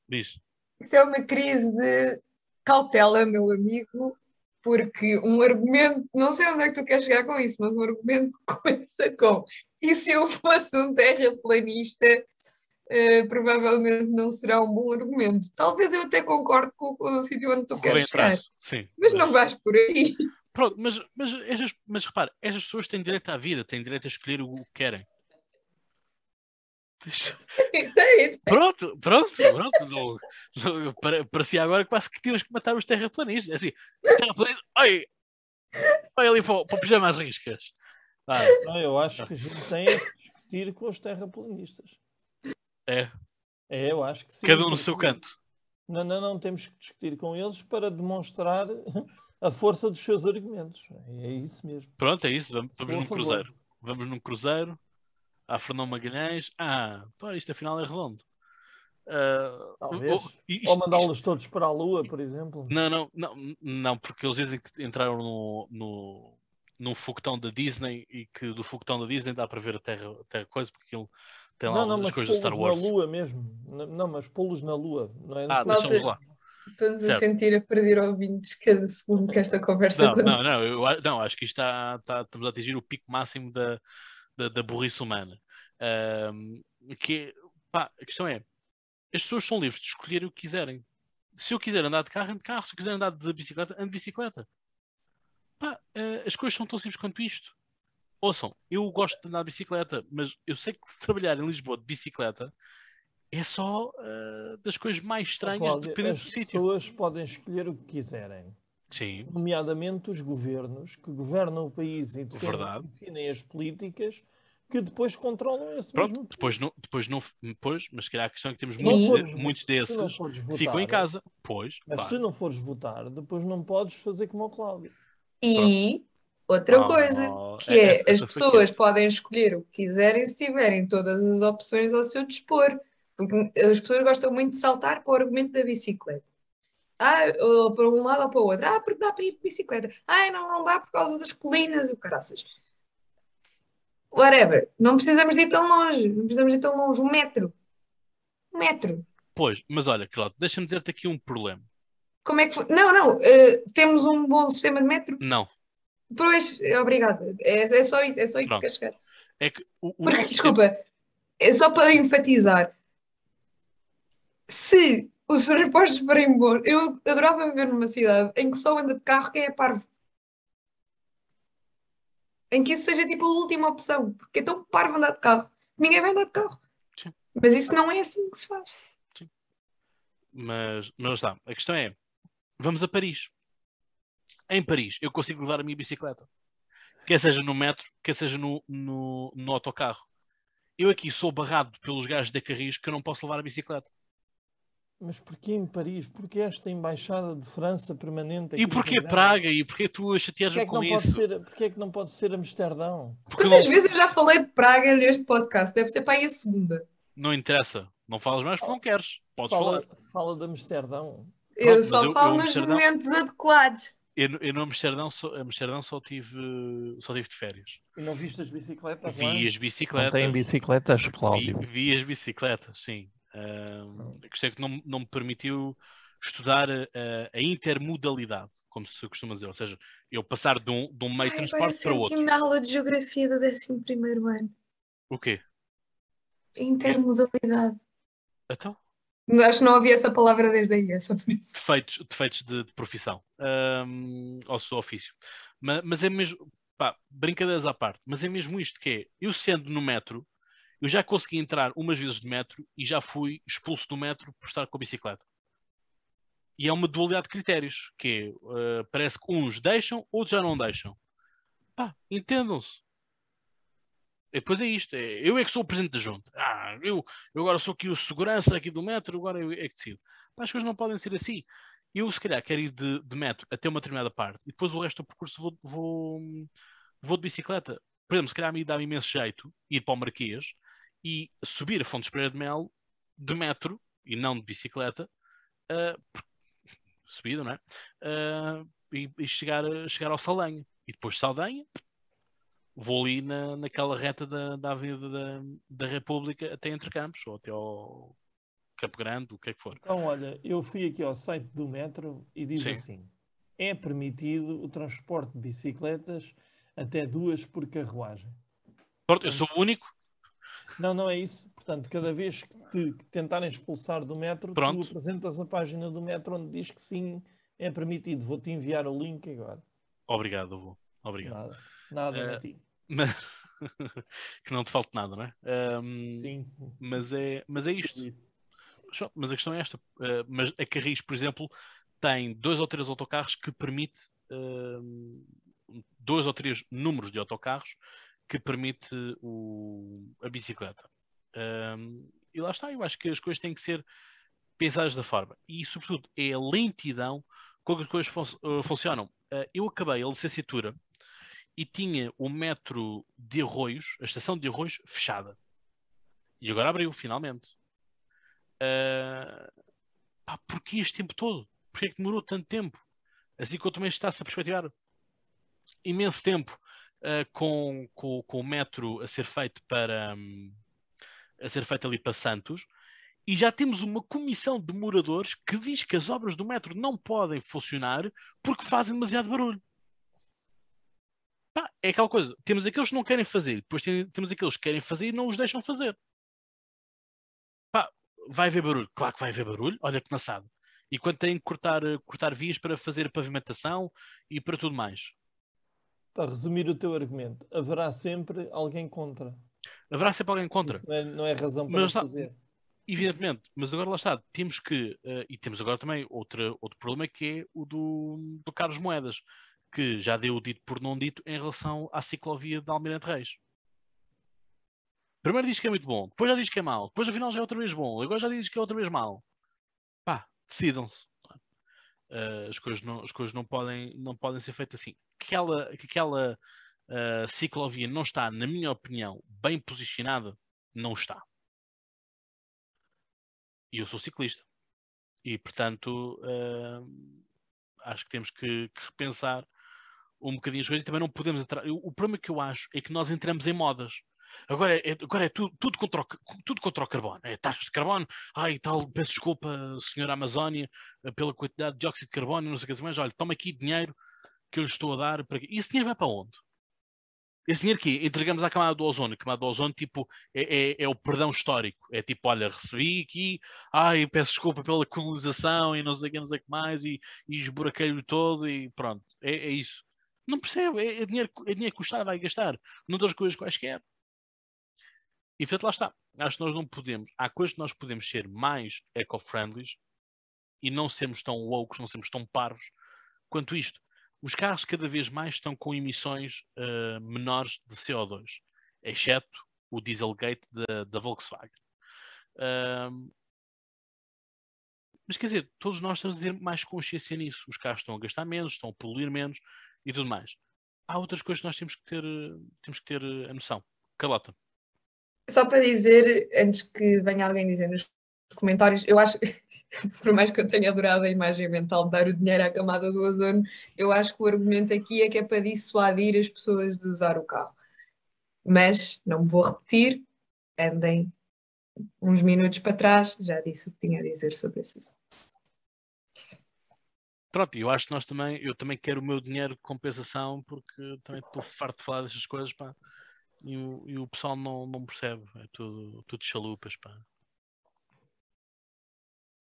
Diz. Isto é uma crise de cautela, meu amigo, porque um argumento, não sei onde é que tu queres chegar com isso, mas um argumento começa com e se eu fosse um terraplanista, uh, provavelmente não será um bom argumento. Talvez eu até concorde com, com o sítio onde tu Vou queres chegar, Sim, mas, mas não vais por aí. Pronto, mas, mas, mas, mas repara, estas pessoas têm direito à vida, têm direito a escolher o que querem. Pronto, pronto, pronto. para, parecia agora quase que tínhamos que matar os terraplanistas. Assim, terraplanistas, oi, oi ali para, para o pijama às riscas. Ah, não, eu acho que a gente tem que discutir com os terraplanistas. É. É, eu acho que sim. Cada um no seu canto. Não, não, não, temos que discutir com eles para demonstrar a força dos seus argumentos. É isso mesmo. Pronto, é isso. Vamos, vamos num cruzeiro. Vamos num cruzeiro a Fernão Magalhães, ah, pá, isto afinal é redondo. Uh, Talvez. Ou, isto, ou mandá-los todos para a Lua, por exemplo. Não, não, não, não porque eles dizem que entraram no, no, num foguetão da Disney e que do foguetão da Disney dá para ver a Terra, a terra coisa, porque ele tem lá não, não, as coisas do Star Wars. na Lua mesmo. Não, mas pô-los na Lua. Não é ah, deixamos lá. Estou-nos a sentir a perder ouvintes cada segundo que esta conversa Não, não, não, eu, não, acho que isto está, está, estamos a atingir o pico máximo da, da, da burrice humana. Um, que, pá, a questão é, as pessoas são livres de escolher o que quiserem. Se eu quiser andar de carro, ando de carro. Se eu quiser andar de bicicleta, ando de bicicleta. Pá, uh, as coisas são tão simples quanto isto. ouçam, eu gosto de andar de bicicleta, mas eu sei que trabalhar em Lisboa de bicicleta é só uh, das coisas mais estranhas, Cláudio, dependendo as do sítio. pessoas podem escolher o que quiserem, Sim, nomeadamente os governos que governam o país e definem, definem as políticas que depois controlam esse pronto, mesmo depois não, depois não, depois, mas se calhar a questão é que temos muitos, muitos desses fores ficam em votar, casa. Pois, Mas claro. se não fores votar, depois não podes fazer como o Cláudio. E outra Oh, coisa, que é- é, essa- as essa pessoas quente. podem escolher o que quiserem se tiverem todas as opções ao seu dispor. Porque as pessoas gostam muito de saltar para o argumento da bicicleta. Ah, ou para um lado ou para o outro. Ah, porque dá para ir de bicicleta. Ah, não, não dá por causa das colinas e o caraças. Whatever. Não precisamos de ir tão longe. Não precisamos de ir tão longe. Um metro. Um metro. Pois, mas olha, Cláudio, deixa-me dizer-te aqui um problema. Como é que foi? Não, não. eh, temos um bom sistema de metro. Não, Pois, obrigada. É, é só isso. É só isso que quero chegar. é que o, o Porque, desculpa, é só para enfatizar. Se os transportes forem bons, eu adorava viver numa cidade em que só anda de carro quem é parvo. Em que isso seja tipo a última opção, porque é tão parvo andar de carro. Ninguém vai andar de carro. Sim. Mas isso não é assim que se faz. Mas, mas lá está. A questão é: vamos a Paris. Em Paris, eu consigo levar a minha bicicleta. Quer seja no metro, quer seja no, no, no autocarro. Eu aqui sou barrado pelos gajos da Carris que eu não posso levar a bicicleta. Mas porquê em Paris? Porquê esta embaixada de França permanente aqui E porquê? Praga? E porquê tu Porquê chateas-me é, que com não pode isso? ser, porquê é que não pode ser Amsterdão? Porque Quantas não, vezes eu já falei de Praga neste podcast? Deve ser para aí a segunda. não interessa. Não falas mais porque não queres. Podes Fala, falar. fala de Amsterdão. Eu mas só eu- falo eu, nos Amsterdão- momentos adequados. Eu, no- eu no Amsterdão, só, Amsterdão só, tive, só tive de férias. E não viste as bicicletas lá? Vi as Não bicicletas. tem bicicletas, Vi, Cláudio. vi as bicicletas, sim. Ahm, a questão é que não, não me permitiu estudar a, a intermodalidade, como se costuma dizer. Ou seja, eu passar de um, de um meio de transporte para outro. senti-me na aula de Geografia do 11º ano. O quê? Intermodalidade. Então? Acho que não havia essa palavra desde aí, é só por isso. Defeitos, defeitos de, de profissão. Ahm, ao seu ofício. Ma- Mas, é mesmo... Pá, brincadeiras à parte. Mas é mesmo isto que é. Eu sendo no metro, eu já consegui entrar umas vezes de metro e já fui expulso do metro por estar com a bicicleta. E é uma dualidade de critérios, que eh, parece que uns deixam, outros já não deixam. Pá, entendam-se. E depois é isto, é, eu é que sou o presidente da junta. Ah, eu, eu agora sou aqui o segurança aqui do metro, agora eu é que decido. Pá, as coisas não podem ser assim. Eu, se calhar, quero ir de, de metro até uma determinada parte e depois o resto do percurso vou, vou, vou de bicicleta. Por exemplo, se calhar me dá imenso jeito ir para o Marquês e subir a Fontes Pereira de Melo de metro e não de bicicleta, ah, por- subida, não é? Ah, e, e chegar, chegar ao Saldanha. E depois de Saldanha, vou ali na, naquela reta da, da Avenida da, da República até Entre Campos ou até ao Campo Grande, o que é que for. Então, olha, eu fui aqui ao site do metro e diz Sim. assim: é permitido o transporte de bicicletas até duas por carruagem. Eu sou o único. Não, não é isso. Portanto, cada vez que te que tentarem expulsar do metro, Pronto. tu apresentas a página do metro onde diz que sim, é permitido. Vou-te enviar o link agora. Obrigado, avô. Obrigado. Nada, nada a ti. Mas- que não te falte nada, não é? Ahm, Sim. mas é, mas é isto. Mas a questão é esta. Uh, mas a Carris, por exemplo, tem dois ou três autocarros que permite um, dois ou três números de autocarros que permite o, a bicicleta. Um, e lá está, eu acho que as coisas têm que ser pensadas da forma. E, sobretudo, é a lentidão com que as coisas fun- uh, funcionam. Uh, eu acabei a licenciatura e tinha o metro de Arroios, a estação de Arroios, fechada. E agora abriu, finalmente. Uh, pá, porquê este tempo todo? Porquê é que demorou tanto tempo? Assim que eu também está-se a perspectivar imenso tempo uh, com, com, com o metro a ser feito para hum, a ser feito ali para Santos e já temos uma comissão de moradores que diz que as obras do metro não podem funcionar porque fazem demasiado barulho. Pá, é aquela coisa, temos aqueles que não querem fazer, depois tem- temos aqueles que querem fazer e não os deixam fazer. Pá, vai haver barulho? Claro que vai haver barulho, olha que naçado. E quando têm que cortar, eh, cortar vias para fazer pavimentação e para tudo mais. Para resumir o teu argumento, haverá sempre alguém contra. Haverá sempre alguém contra. Isso não é, não é razão para está- fazer. Evidentemente, mas agora lá está, temos que, eh, e temos agora também outra, outro problema que é o do, do Carlos Moedas, que já deu o dito por não dito em relação à ciclovia de Almirante Reis. Primeiro diz que é muito bom, depois já diz que é mau, depois afinal já é outra vez bom, agora já diz que é outra vez mau. Pá, decidam-se. Eh, as, coisas não, as coisas não podem, não podem ser feitas assim. Que aquela, que aquela eh, ciclovia não está, na minha opinião, bem posicionada, não está e eu sou ciclista. E, portanto, hum, acho que temos que, que repensar um bocadinho as coisas e também não podemos entrar. O problema que eu acho é que nós entramos em modas. Agora é, agora é tudo, tudo, contra o, tudo contra o carbono. É taxas de carbono. Ai, tal, peço desculpa, senhora Amazónia, eh, pela quantidade de dióxido de carbono, não sei o que mais. Olha, toma aqui dinheiro que eu lhe estou a dar. Para... E esse dinheiro vai para onde? Esse dinheiro que entregamos à camada do ozono. A camada do ozono, tipo, é, é, é o perdão histórico. É tipo, olha, recebi aqui, ai, peço desculpa pela colonização e não sei o que, não sei o que mais, e, e esburaquei-o todo e pronto. É, é isso. Não percebe, é, é dinheiro, é dinheiro que o Estado vai gastar, não das coisas quaisquer. E portanto, lá está. Acho que nós não podemos. Há coisas que nós podemos ser mais eco-friendly e não sermos tão loucos, não sermos tão parvos quanto isto. Os carros cada vez mais estão com emissões eh, menores de CO2, exceto o Dieselgate da, da Volkswagen. Ahm, mas quer dizer, todos nós temos de ter mais consciência nisso. Os carros estão a gastar menos, estão a poluir menos e tudo mais. Há outras coisas que nós temos que ter, temos que ter eh, a noção. Carlota, Só para dizer, antes que venha alguém dizer nos comentários, eu acho, por mais que eu tenha adorado a imagem mental de dar o dinheiro à camada do ozono, eu acho que o argumento aqui é que é para dissuadir as pessoas de usar o carro. Mas, não me vou repetir, andem uns minutos para trás, já disse o que tinha a dizer sobre esse assunto. pronto, eu acho que nós também, eu também quero o meu dinheiro de compensação porque também estou farto de falar destas coisas, pá. E o, e o pessoal não, não percebe, é tudo, tudo chalupas, pá.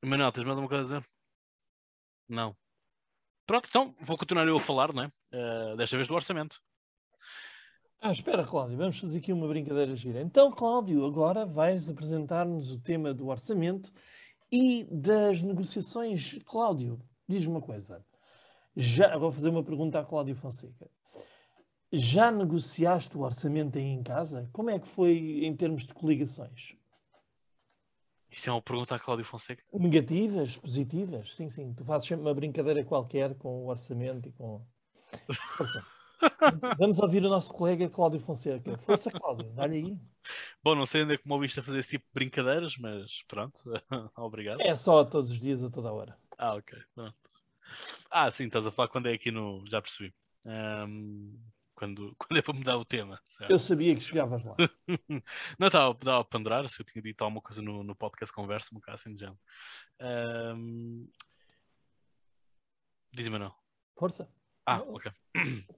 Manuel, tens mais alguma coisa a dizer? Não. Pronto, então vou continuar eu a falar, não é? Eh, desta vez do orçamento. Ah, espera, Cláudio, vamos fazer aqui uma brincadeira gira. Então, Cláudio, agora vais apresentar-nos o tema do orçamento e das negociações. Cláudio, diz-me uma coisa. Já, vou fazer uma pergunta a Cláudio Fonseca. Já negociaste o orçamento aí em casa? Como é que foi em termos de coligações? Isso é uma pergunta a Cláudio Fonseca. Negativas, positivas? Sim, sim. Tu fazes sempre uma brincadeira qualquer com o orçamento e com. Vamos ouvir o nosso colega Cláudio Fonseca. Força, Cláudio, dá-lhe aí. Bom, não sei onde é que me ouviste a fazer esse tipo de brincadeiras, mas pronto, obrigado. É só todos os dias, a toda a hora. Ah, ok. Pronto. Ah, sim, estás a falar quando é aqui no. Já percebi. Ahm, quando, quando é para mudar o tema. certo? Eu sabia que chegavas lá. Não, estava estava a ponderar se eu tinha dito alguma coisa no, no podcast conversa, um bocado assim de género. Ahm, Diz-me não. Força. Ah, Não. ok.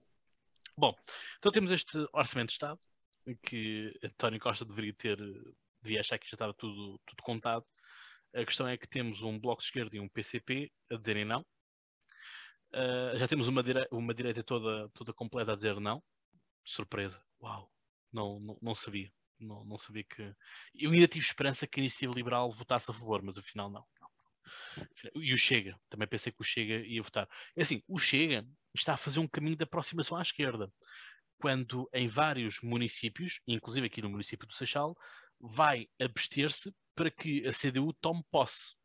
Bom, então temos este Orçamento de Estado que António Costa deveria ter, devia achar que já estava tudo, tudo contado. A questão é que temos um Bloco de Esquerda e um PCP a dizerem não. Ah, já temos uma, uma direita toda, toda completa a dizer não. Surpresa. Uau. Não, não, não sabia. Não, não sabia que. Eu ainda tive esperança que a Iniciativa Liberal votasse a favor, mas afinal não. não. E o Chega. Também pensei que o Chega ia votar. É assim, o Chega está a fazer um caminho de aproximação à esquerda. Quando em vários municípios, inclusive aqui no município do Seixal, vai abster-se para que a CDU tome posse.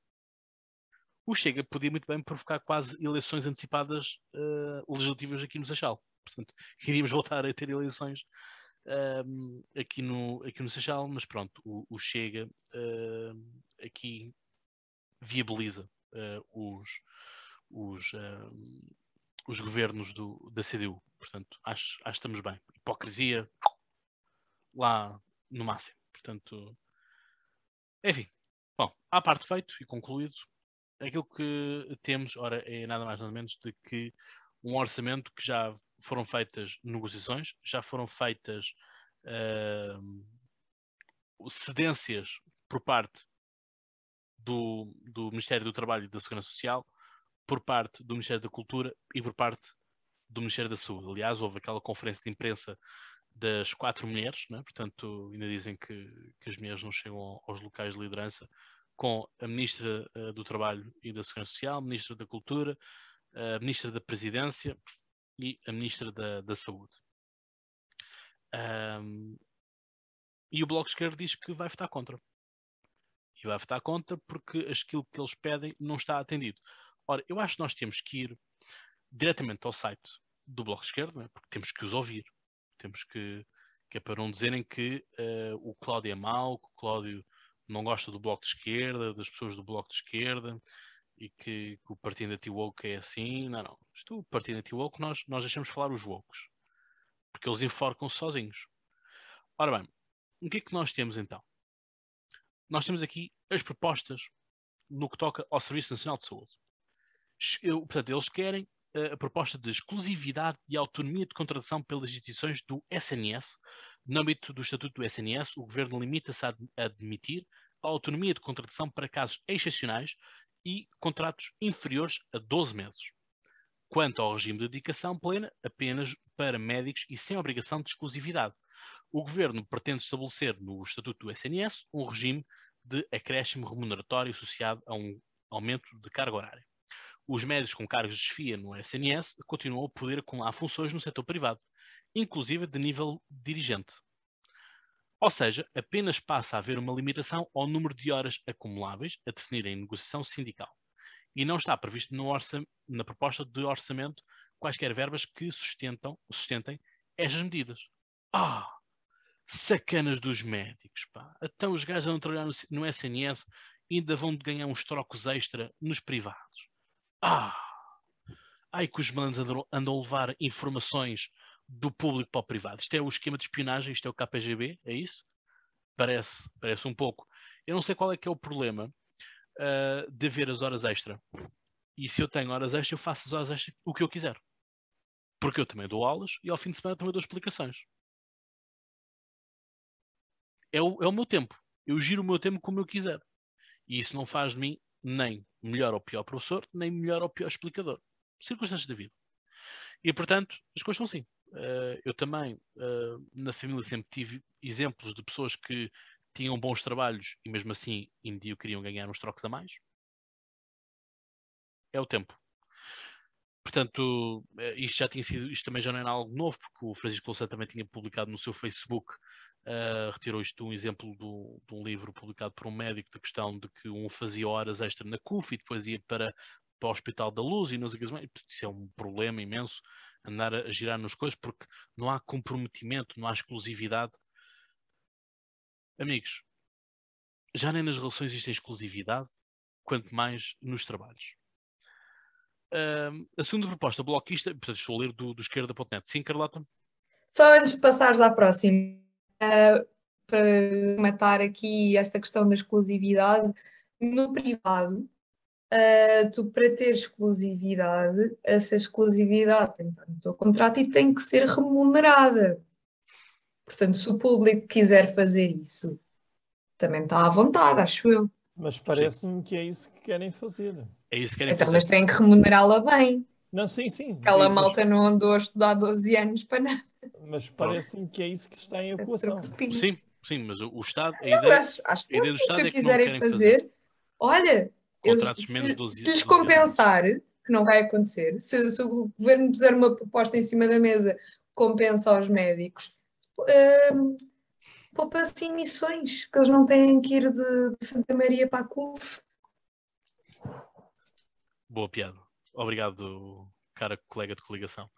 O Chega podia muito bem provocar quase eleições antecipadas eh, legislativas aqui no Seixal. Portanto, iríamos voltar a ter eleições ehm, aqui, no, aqui no Seixal, mas pronto, o, o Chega ehm, aqui viabiliza eh, os, os, ehm, os governos do, da CDU. Portanto, acho, acho que estamos bem. Hipocrisia lá no máximo. Portanto, enfim. Bom, à parte feito e concluído, aquilo que temos, ora, é nada mais nada menos de que um orçamento que já foram feitas negociações, já foram feitas ehm, cedências por parte do, do Ministério do Trabalho e da Segurança Social, por parte do Ministério da Cultura e por parte do Ministério da Saúde. Aliás, houve aquela conferência de imprensa das quatro mulheres, né? portanto, ainda dizem que, que, as mulheres não chegam aos locais de liderança, com a Ministra uh, do Trabalho e da Segurança Social, a Ministra da Cultura, a Ministra da Presidência e a Ministra da, da Saúde. Um, e o Bloco Esquerdo diz que vai votar contra. E vai votar contra porque aquilo que eles pedem não está atendido. Ora, eu acho que nós temos que ir diretamente ao site do Bloco Esquerdo, é? porque temos que os ouvir. Temos que, que é para não dizerem que uh, o Cláudio é mau, que o Cláudio não gosta do Bloco de Esquerda, das pessoas do Bloco de Esquerda, e que, que o partido anti-woke é assim. Não, não. Isto, o partido anti-woke, nós, nós deixamos falar os wokes. Porque eles enforcam-se sozinhos. Ora bem, o que é que nós temos então? Nós temos aqui as propostas no que toca ao Serviço Nacional de Saúde. Eu, portanto, eles querem a proposta de exclusividade e autonomia de contratação pelas instituições do SNS. No âmbito do Estatuto do SNS, o Governo limita-se a admitir a autonomia de contratação para casos excepcionais e contratos inferiores a 12 meses. Quanto ao regime de dedicação plena, apenas para médicos e sem obrigação de exclusividade. O Governo pretende estabelecer no Estatuto do SNS um regime de acréscimo remuneratório associado a um aumento de carga horária. Os médicos com cargos de chefia no SNS continuam a poder acumular funções no setor privado, inclusive de nível dirigente. Ou seja, apenas passa a haver uma limitação ao número de horas acumuláveis a definir em negociação sindical. E não está previsto na proposta de orçamento quaisquer verbas que sustentam, sustentem estas medidas. Ah! Sacanas dos médicos, pá. Então os gajos vão trabalhar no, no SNS ainda vão ganhar uns trocos extra nos privados. Ah! Ai que os malandros andam, andam a levar informações do público para o privado. Isto é o esquema de espionagem, isto é o KGB, é isso? Parece, parece um pouco. Eu não sei qual é que é o problema uh, de ver as horas extra. E se eu tenho horas extra, eu faço as horas extra o que eu quiser. Porque eu também dou aulas e ao fim de semana também dou explicações. É o, é o meu tempo. Eu giro o meu tempo como eu quiser. E isso não faz de mim nem melhor ou pior professor, nem melhor ou pior explicador. Circunstâncias da vida. E portanto, as coisas são assim. Uh, eu também, uh, na família, sempre tive exemplos de pessoas que tinham bons trabalhos e mesmo assim, em dia, queriam ganhar uns trocos a mais. É o tempo. Portanto, eh, isto já tinha sido, isto também já não era algo novo, porque o Francisco Louçã também tinha publicado no seu Facebook, uh, retirou isto de um exemplo do, de um livro publicado por um médico da questão de que um fazia horas extra na CUF e depois ia para, para o Hospital da Luz e não sei mais. Isso é um problema imenso andar a girar nas coisas porque não há comprometimento, não há exclusividade. Amigos, já nem nas relações existe exclusividade, quanto mais nos trabalhos. Uh, a segunda proposta bloquista, portanto, estou a ler do, do esquerda.net. Sim, Carlota? Só antes de passares à próxima, uh, para matar aqui esta questão da exclusividade, no privado, uh, tu para ter exclusividade, essa exclusividade tem que estar no teu contrato e tem que ser remunerada. Portanto, se o público quiser fazer isso, também está à vontade, acho eu. Mas parece-me que é isso que querem fazer. É isso que querem então, fazer. Mas têm que remunerá-la bem. Não, sim, sim. Aquela sim, malta não andou a estudar 12 anos para nada. Mas parece-me que é isso que está em equação. Sim, sim, mas o, Estado. A não, ideia, mas acho que se é quiserem fazer, fazer, olha, eles, se, 12, se lhes compensar, que não vai acontecer, se, se, o governo puser uma proposta em cima da mesa compensa aos médicos, um, poupa-se emissões, que eles não têm que ir de, de Santa Maria para a CUF. Boa piada. Obrigado, cara colega de coligação.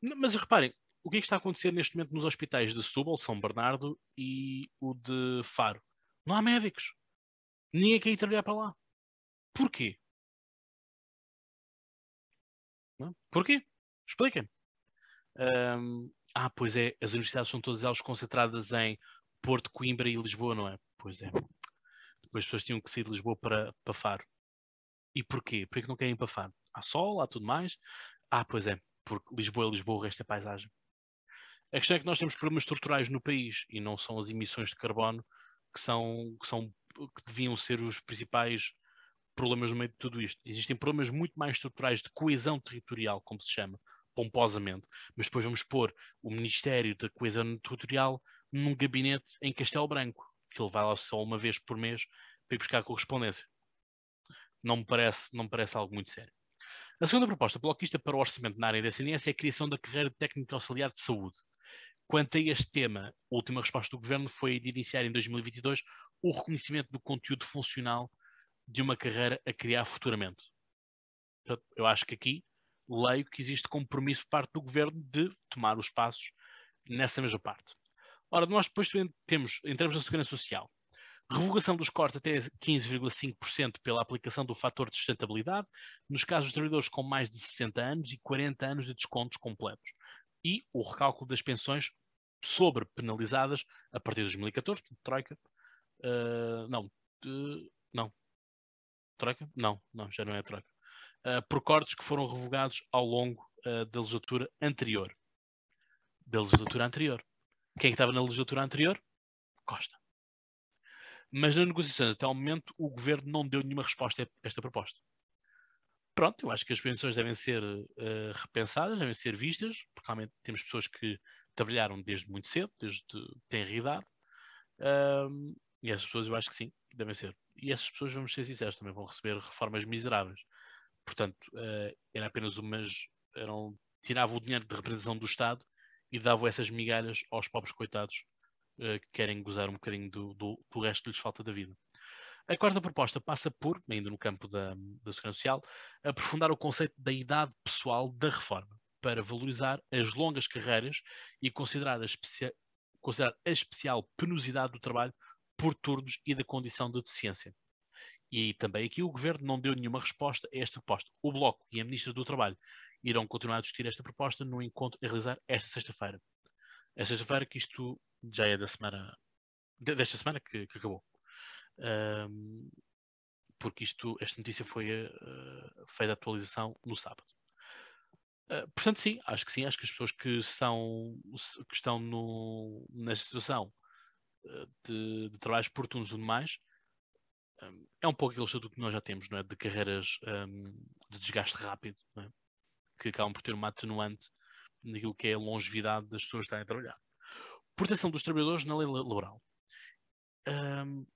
Mas reparem, o que é que está a acontecer neste momento nos hospitais de Setúbal, São Bernardo e o de Faro? Não há médicos. Ninguém quer ir trabalhar para lá. Porquê? Não? Porquê? Expliquem. Um, ah, pois é, as universidades são todas elas concentradas em Porto, Coimbra e Lisboa, não é? Pois é. Depois as pessoas tinham que sair de Lisboa para, para Faro. E porquê? Porquê que não querem ir para Faro? Há sol, há tudo mais. Ah, pois é, porque Lisboa é Lisboa, o resto é paisagem. A questão é que nós temos problemas estruturais no país e não são as emissões de carbono que são, que são que deviam ser os principais problemas no meio de tudo isto. Existem problemas muito mais estruturais de coesão territorial, como se chama, pomposamente, mas depois vamos pôr o Ministério da Coesão Territorial num gabinete em Castelo Branco, que ele vai lá só uma vez por mês para ir buscar correspondência. Não me parece, não me parece algo muito sério. A segunda proposta bloquista para o orçamento na área da CNS é a criação da carreira de técnico auxiliar de saúde. Quanto a este tema, a última resposta do Governo foi de iniciar em 2022 o reconhecimento do conteúdo funcional de uma carreira a criar futuramente. Portanto, eu acho que aqui leio que existe compromisso por parte do Governo de tomar os passos nessa mesma parte. Ora, nós depois temos, em termos da segurança social, revogação dos cortes até 15,5% pela aplicação do fator de sustentabilidade, nos casos de trabalhadores com mais de 60 anos e 40 anos de descontos completos e o recálculo das pensões sobre penalizadas a partir de 2014, Troika. Uh, não, não. Troika? Não, não, já não é Troika. Uh, por cortes que foram revogados ao longo da legislatura anterior. Da legislatura anterior. Quem é estava na legislatura anterior? Costa. Mas nas negociações até ao momento o governo não deu nenhuma resposta a esta proposta pronto, eu acho que as pensões devem ser uh, repensadas, devem ser vistas, porque realmente temos pessoas que trabalharam desde muito cedo, desde tenra idade, uh, e essas pessoas eu acho que sim, devem ser. E essas pessoas, vamos ser sinceros, também vão receber reformas miseráveis. Portanto, uh, era apenas umas. Eram, tiravam o dinheiro de representação do Estado e davam essas migalhas aos pobres coitados uh, que querem gozar um bocadinho do, do, do resto que lhes falta da vida. A quarta proposta passa por, ainda no campo da, da segurança social, aprofundar o conceito da idade pessoal da reforma, para valorizar as longas carreiras e considerar a, especia, considerar a especial penosidade do trabalho por turnos e da condição de deficiência. E também aqui o Governo não deu nenhuma resposta a esta proposta. O Bloco e a Ministra do Trabalho irão continuar a discutir esta proposta no encontro a realizar esta sexta-feira. Esta sexta-feira que isto já é da semana, desta semana que, que acabou um, porque isto, esta notícia foi uh, feita a atualização no sábado. Uh, portanto, sim, acho que sim, acho que as pessoas que, são, que estão no, na situação de, de, trabalhos oportunos e tudo mais, um, é um pouco aquele estatuto que nós já temos, não é? de carreiras um, de desgaste rápido, é? que acabam por ter uma atenuante naquilo que é a longevidade das pessoas que estarem a trabalhar. Proteção dos trabalhadores na lei laboral. Um,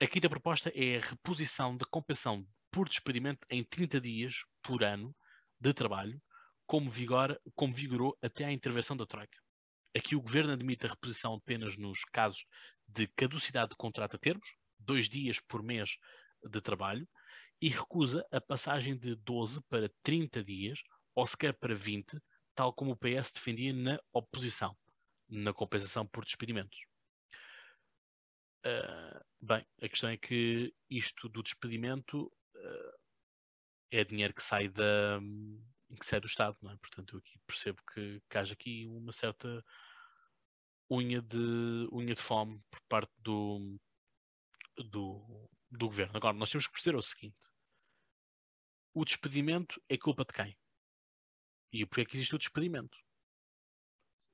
a quinta proposta é a reposição da compensação por despedimento em 30 dias por ano de trabalho, como, vigor, como vigorou até à intervenção da Troika. Aqui o Governo admite a reposição apenas nos casos de caducidade de contrato a termos, dois dias por mês de trabalho, e recusa a passagem de 12 para 30 dias, ou sequer para 20, tal como o PS defendia na oposição, na compensação por despedimentos. Uh, bem, a questão é que isto do despedimento uh, é dinheiro que sai da que sai do Estado, não é? Portanto, eu aqui percebo que, que haja aqui uma certa unha de unha de fome por parte do, do, do governo. Agora, nós temos que perceber o seguinte: o despedimento é culpa de quem? E porquê é que existe o despedimento?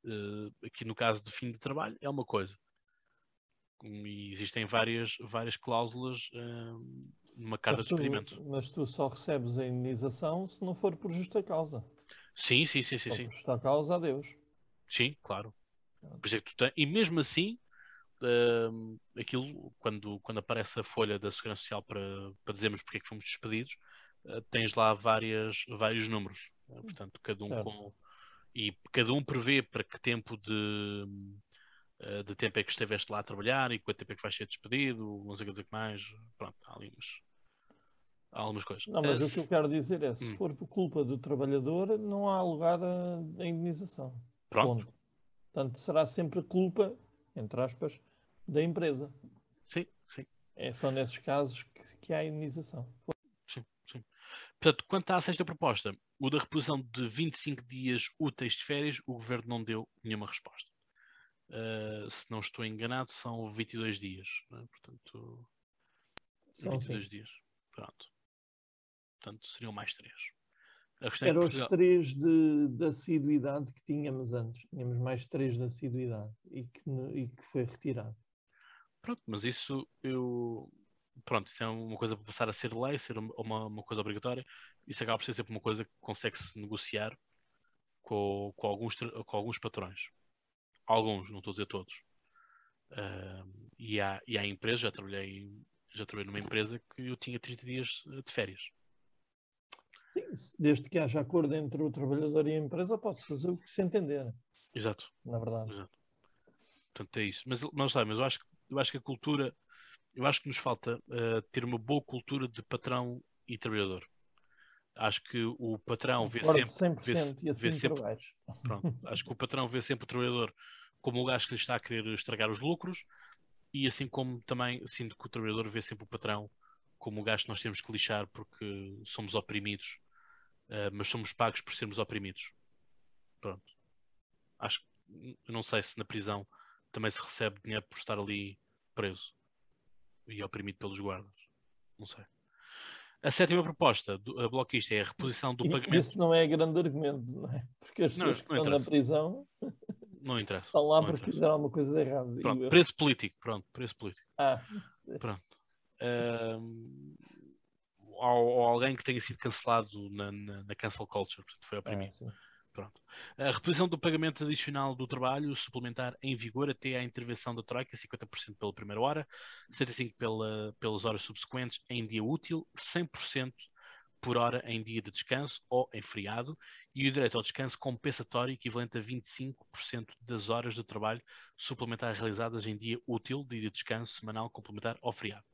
Uh, aqui no caso de fim de trabalho é uma coisa e existem várias, várias cláusulas uh, numa carta de experimento. Mas tu só recebes a indenização se não for por justa causa. Sim, sim, sim, sim. sim. Por justa causa, adeus. Sim, claro. Por isso é que tu tens... E mesmo assim, uh, aquilo, quando, quando aparece a folha da Segurança Social para, para dizermos porque é que fomos despedidos, uh, tens lá várias, vários números. Uh, portanto, cada um com. E cada um prevê para que tempo de uh, de tempo é que estiveste lá a trabalhar e quanto tempo é que vais ser despedido, não sei o que mais. Pronto, há ali umas, há algumas coisas. Não, mas o que eu quero dizer é, se hum. for por culpa do trabalhador, não há lugar a, a indenização. Pronto. Ponto. Portanto, será sempre culpa, entre aspas, da empresa. Sim, sim. É só nesses casos que, que há indenização. Sim, sim. Portanto, quanto à sexta proposta, o da reposição de 25 dias úteis de férias, o governo não deu nenhuma resposta. Uh, se não estou enganado, são 22 dias. É? Portanto, são 22 sim. dias. Pronto. Portanto, seriam mais 3. Eram os 3 de, de assiduidade que tínhamos antes. Tínhamos mais 3 de assiduidade e que, e que foi retirado. Pronto, mas isso eu. Pronto, isso é uma coisa para passar a ser lei, ser uma, uma coisa obrigatória. Isso acaba por ser sempre uma coisa que consegue-se negociar com, com, alguns, com alguns patrões. Alguns, não estou a dizer todos. Ah, e, há, e há empresas, já trabalhei, já trabalhei numa empresa que eu tinha 30 dias de férias. Sim, desde que haja acordo entre o trabalhador e a empresa, pode fazer o que se entender, Exato. na verdade. Exato. Portanto, é isso. Mas, mas, sabe, mas eu, acho, que- eu acho que a cultura, eu acho que nos falta eh, ter uma boa cultura de patrão e trabalhador. Acho que o patrão vê Concordo sempre, 100% vê, se- e assim vê sempre, pronto, acho que o patrão vê sempre o trabalhador como o gajo que lhe está a querer estragar os lucros e assim como também sinto que o trabalhador vê sempre o patrão como o que nós temos que lixar porque somos oprimidos, eh, mas somos pagos por sermos oprimidos. Pronto. Acho que não sei se na prisão também se recebe dinheiro por estar ali preso e oprimido pelos guardas. Não sei. A sétima proposta do a bloquista é a reposição do pagamento. Isso não é grande argumento, não é? Porque as Não, pessoas que não estão na prisão Não interessa. estão lá porque interessa. fizeram alguma coisa errada. Pronto, eu- preço político. Pronto, preço político. Ah, Pronto. Ou alguém que tenha sido cancelado na, na, na cancel culture, portanto, foi oprimido. ah. Pronto. A reposição do pagamento adicional do trabalho suplementar em vigor até à intervenção da Troika, 50% pela primeira hora, 75% pela, pelas horas subsequentes em dia útil, 100% por hora em dia de descanso ou em feriado, e o direito ao descanso compensatório equivalente a 25% das horas de trabalho suplementar realizadas em dia útil, dia de descanso semanal complementar ou feriado.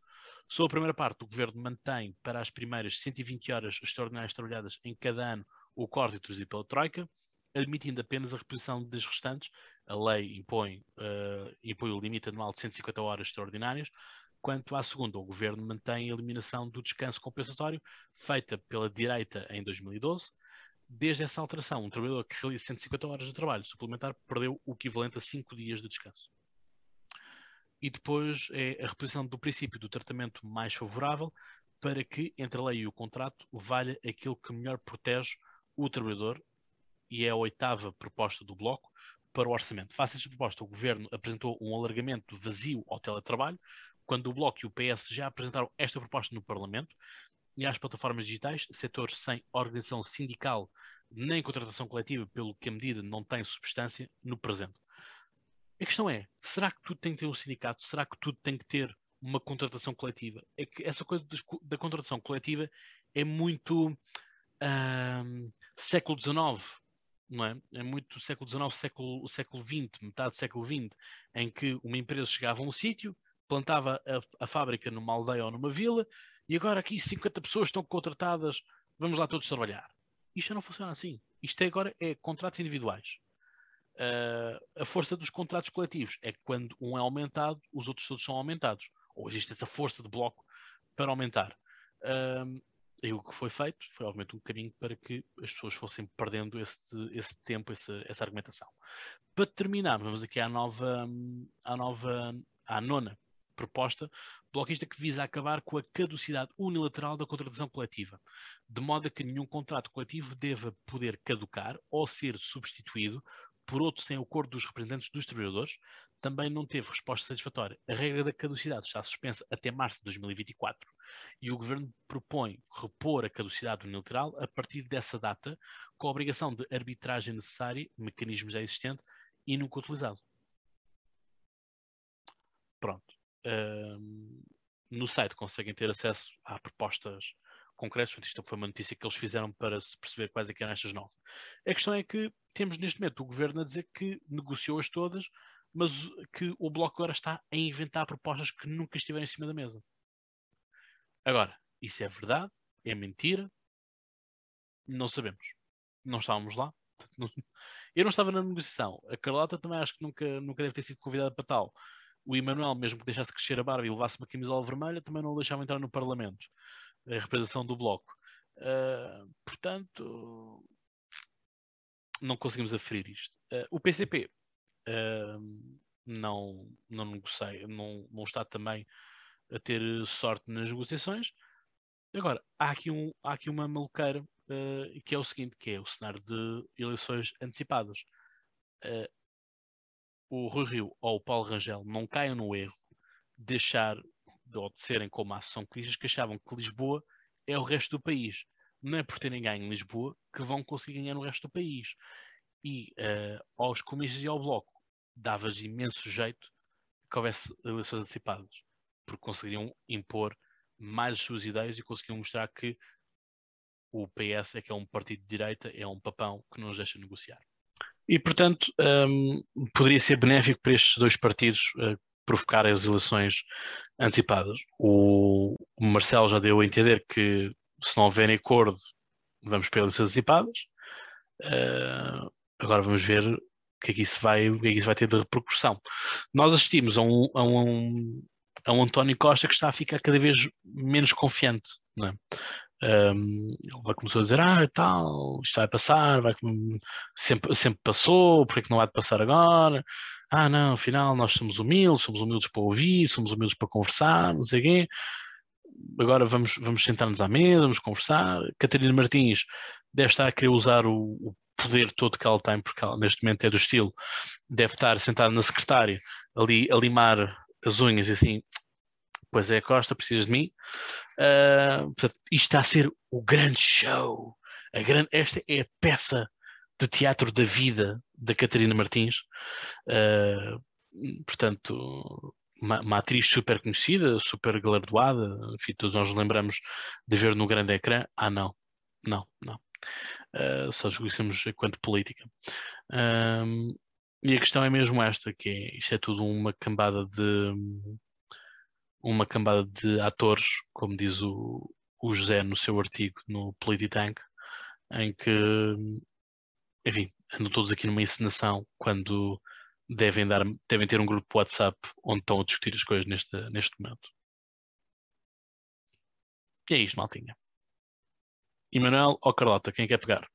Sobre a primeira parte, o Governo mantém para as primeiras 120 horas extraordinárias trabalhadas em cada ano o corte introduzido pela Troika, admitindo apenas a reposição das restantes. A lei impõe, eh, impõe o limite anual de 150 horas extraordinárias. Quanto à segunda, o Governo mantém a eliminação do descanso compensatório, feita pela direita em 2012. Desde essa alteração, um trabalhador que realiza 150 horas de trabalho suplementar perdeu o equivalente a 5 dias de descanso. E depois é a reposição do princípio do tratamento mais favorável para que, entre a lei e o contrato, valha aquilo que melhor protege o trabalhador e é a oitava proposta do Bloco para o orçamento. Face a esta proposta, o Governo apresentou um alargamento vazio ao teletrabalho, quando o Bloco e o PS já apresentaram esta proposta no Parlamento, e às plataformas digitais, setores sem organização sindical nem contratação coletiva, pelo que a medida não tem substância no presente. A questão é, será que tudo tem que ter um sindicato? Será que tudo tem que ter uma contratação coletiva? É que essa coisa da contratação coletiva é muito século XIX, não é? É muito século XIX, século, século XX, metade do século XX, em que uma empresa chegava a um sítio, plantava a, a fábrica numa aldeia ou numa vila, e agora aqui 50 pessoas estão contratadas, vamos lá todos trabalhar. Isto não funciona assim. Isto é agora é contratos individuais. Ah, a força dos contratos coletivos é que quando um é aumentado, os outros todos são aumentados. Ou existe essa força de bloco para aumentar. Ahm, aquilo que foi feito foi, obviamente, um caminho para que as pessoas fossem perdendo esse tempo, essa, essa argumentação. Para terminar, vamos aqui à nova, à nova, à nona proposta, bloquista que visa acabar com a caducidade unilateral da contratação coletiva, de modo a que nenhum contrato coletivo deva poder caducar ou ser substituído por outro sem acordo dos representantes dos trabalhadores, também não teve resposta satisfatória. A regra da caducidade está suspensa até março de 2024 e o Governo propõe repor a caducidade unilateral a partir dessa data, com a obrigação de arbitragem necessária, mecanismo já existente e nunca utilizado. Pronto. Ahm, no site conseguem ter acesso a propostas portanto, isto foi uma notícia que eles fizeram para se perceber quais é que eram estas nove. A questão é que temos neste momento o Governo a dizer que negociou-as todas, mas que o Bloco agora está a inventar propostas que nunca estiveram em cima da mesa. Agora, isso é verdade? É mentira? Não sabemos. Não estávamos lá. Eu não estava na negociação. A Carlota também acho que nunca, nunca deve ter sido convidada para tal. O Emanuel, mesmo que deixasse crescer a barba e levasse uma camisola vermelha, também não o deixava entrar no Parlamento. A representação do Bloco. Ah, portanto, não conseguimos aferir isto. Ah, o PCP ah, não, não negocia, não, não está também a ter sorte nas negociações. Agora, há aqui, um, há aqui uma maluqueira eh, que é o seguinte, que é o cenário de eleições antecipadas. O Rui Rio ou o Paulo Rangel não caiam no erro de deixar, de, ou de serem como a Associação que achavam que Lisboa é o resto do país. Não é por terem ganho em Lisboa que vão conseguir ganhar no resto do país. E uh, aos comunistas e ao Bloco dava-lhes imenso jeito que houvesse eleições antecipadas, porque conseguiriam impor mais as suas ideias e conseguiam mostrar que o PS é que é um partido de direita, é um papão que não nos deixa negociar. E, portanto, um, poderia ser benéfico para estes dois partidos uh, provocar as eleições antecipadas. O, Marcelo já deu a entender que, se não houver acordo, vamos para eleições antecipadas. Uh, agora vamos ver o que, é que isso vai, o que é que isso vai ter de repercussão. Nós assistimos a um, a um, a um António Costa que está a ficar cada vez menos confiante. Não é? Um, ele vai começar a dizer, ah, tal, isto vai passar, vai, sempre, sempre passou, porque é que não vai passar agora? Ah, não, afinal nós somos humildes, somos humildes para ouvir, somos humildes para conversar, não sei quê. Agora vamos, vamos sentar-nos à mesa, vamos conversar. Catarina Martins deve estar a querer usar o, o poder todo que ela tem, porque ela, neste momento é do estilo, deve estar sentada na secretária, ali a limar as unhas e assim, pois é, Costa, precisas de mim. Uh, portanto, isto está a ser o grande show. A grande, esta é a peça de teatro da vida da Catarina Martins. Uh, portanto, uma, uma, atriz super conhecida, super galardoada, enfim, todos nós lembramos de ver no grande ecrã. Ah, não, não, não. Uh, só conhecemos enquanto política. e a questão é mesmo esta, que é, isto é tudo uma cambada de uma cambada de atores, como diz o, o José no seu artigo no Polititank, em que, enfim, andam todos aqui numa encenação quando devem, dar, devem ter um grupo WhatsApp onde estão a discutir as coisas neste, neste momento. E é isto, maltinha. Emanuel ou Carlota, quem quer pegar?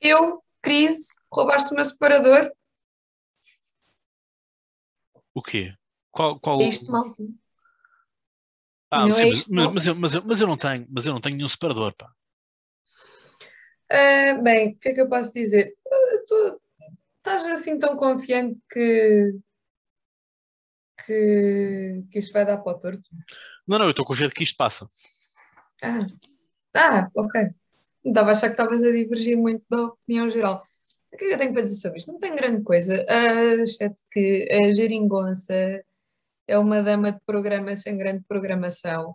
Eu, Cris, roubaste o meu separador. O quê? Qual, qual... É isto, maltinha. Ah, não sim, é mas, mas, eu, mas, eu, mas eu não tenho, mas eu não tenho nenhum separador, pá. Uh, bem, o que é que eu posso dizer? Uh, tu estás assim tão confiante que, que, que isto vai dar para o torto? Não, não, eu estou confiante que isto passa. Ah, ah ok. Estava a achar que estavas a divergir muito da opinião geral. O que é que eu tenho para dizer sobre isto? Não tem grande coisa, uh, exceto que a geringonça é uma dama de programa sem grande programação,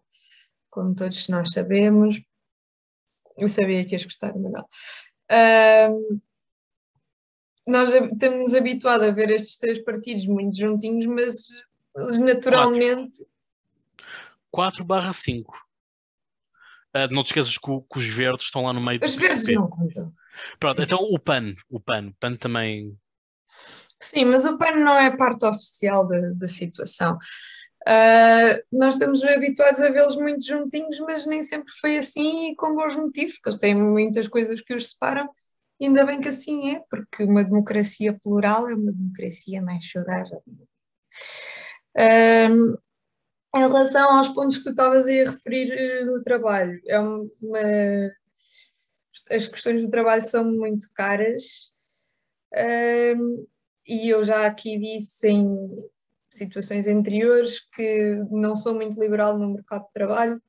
como todos nós sabemos. Eu sabia que ias gostar, Manuel. Um, nós estamos habituados a ver estes três partidos muito juntinhos, mas naturalmente. 4 barra 5. Uh, não te esqueças que, que, os verdes estão lá no meio Os verdes não contam. Pronto, então o PAN, o PAN, o PAN também Sim, mas o PAN não é parte oficial da, da situação. Uh, nós estamos habituados a vê-los muito juntinhos, mas nem sempre foi assim e com bons motivos, porque eles têm muitas coisas que os separam, ainda bem que assim é, porque uma democracia plural é uma democracia mais saudável. Uh, em relação aos pontos que tu estavas a referir uh, no trabalho, é uma, as questões do trabalho são muito caras. Uh, e eu já aqui disse em situações anteriores que não sou muito liberal no mercado de trabalho,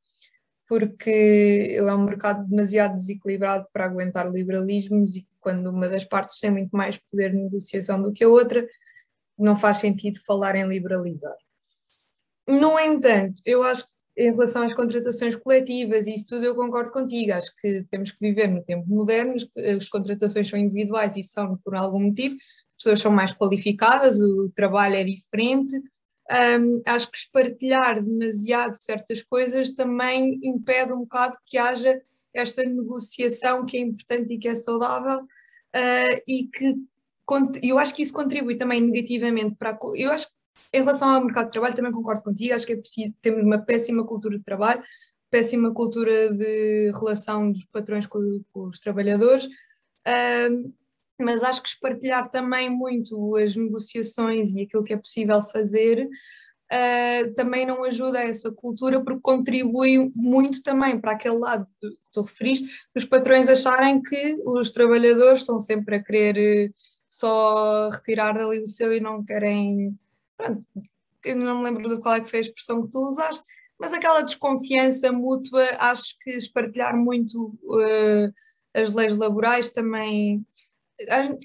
porque ele é um mercado demasiado desequilibrado para aguentar liberalismos e quando uma das partes tem muito mais poder de negociação do que a outra, não faz sentido falar em liberalizar. No entanto, eu acho em relação às contratações coletivas e isso tudo eu concordo contigo, acho que temos que viver no tempo moderno, as contratações são individuais e são por algum motivo, pessoas são mais qualificadas, o trabalho é diferente. Um, acho que espartilhar demasiado certas coisas também impede um bocado que haja esta negociação que é importante e que é saudável uh, e que eu acho que isso contribui também negativamente para a, eu acho que em relação ao mercado de trabalho também concordo contigo, acho que é preciso, temos uma péssima cultura de trabalho, péssima cultura de relação dos patrões com, com os trabalhadores, mas acho que espartilhar também muito as negociações e aquilo que é possível fazer uh, também não ajuda a essa cultura, porque contribui muito também para aquele lado que tu referiste, os patrões acharem que os trabalhadores estão sempre a querer eh, só retirar dali o seu e não querem. Pronto, não me lembro de qual é que foi a expressão que tu usaste, mas aquela desconfiança mútua, acho que espartilhar muito uh, as leis laborais também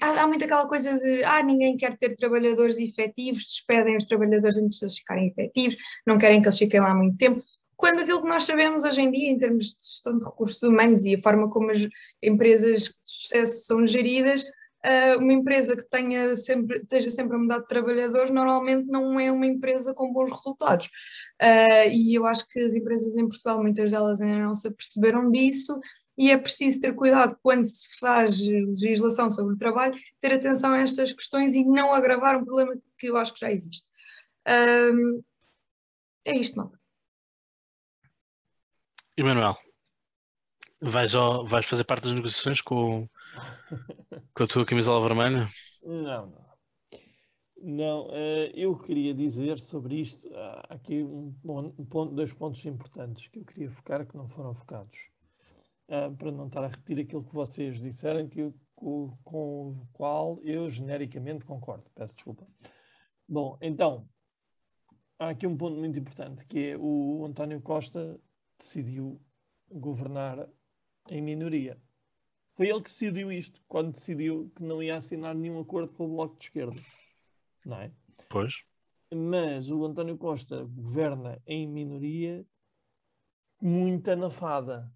há, há muito aquela coisa de ah, ninguém quer ter trabalhadores efetivos, despedem os trabalhadores antes de eles ficarem efetivos, não querem que eles fiquem lá muito tempo. Quando aquilo que nós sabemos hoje em dia, em termos de gestão de recursos humanos e a forma como as empresas de sucesso são geridas, uh, uma empresa que tenha sempre, esteja sempre a mudar de trabalhadores, normalmente não é uma empresa com bons resultados. Uh, e eu acho que as empresas em Portugal, muitas delas ainda não se aperceberam disso, e é preciso ter cuidado quando se faz legislação sobre o trabalho, ter atenção a estas questões e não agravar um problema que eu acho que já existe. Um, é isto, malta. Emanuel, vais, vais fazer parte das negociações com, com a tua camisola vermelha? Não, não. Não, uh, eu queria dizer sobre isto, há aqui um, um ponto, dois pontos importantes que eu queria focar que não foram focados uh, para não estar a repetir aquilo que vocês disseram, que com, com o qual eu genericamente concordo. Peço desculpa. Bom, então, há aqui um ponto muito importante, que é o António Costa decidiu governar em minoria. Foi ele que decidiu isto, quando decidiu que não ia assinar nenhum acordo com o Bloco de Esquerda. Não é? Pois. Mas o António Costa governa em minoria muito anafada.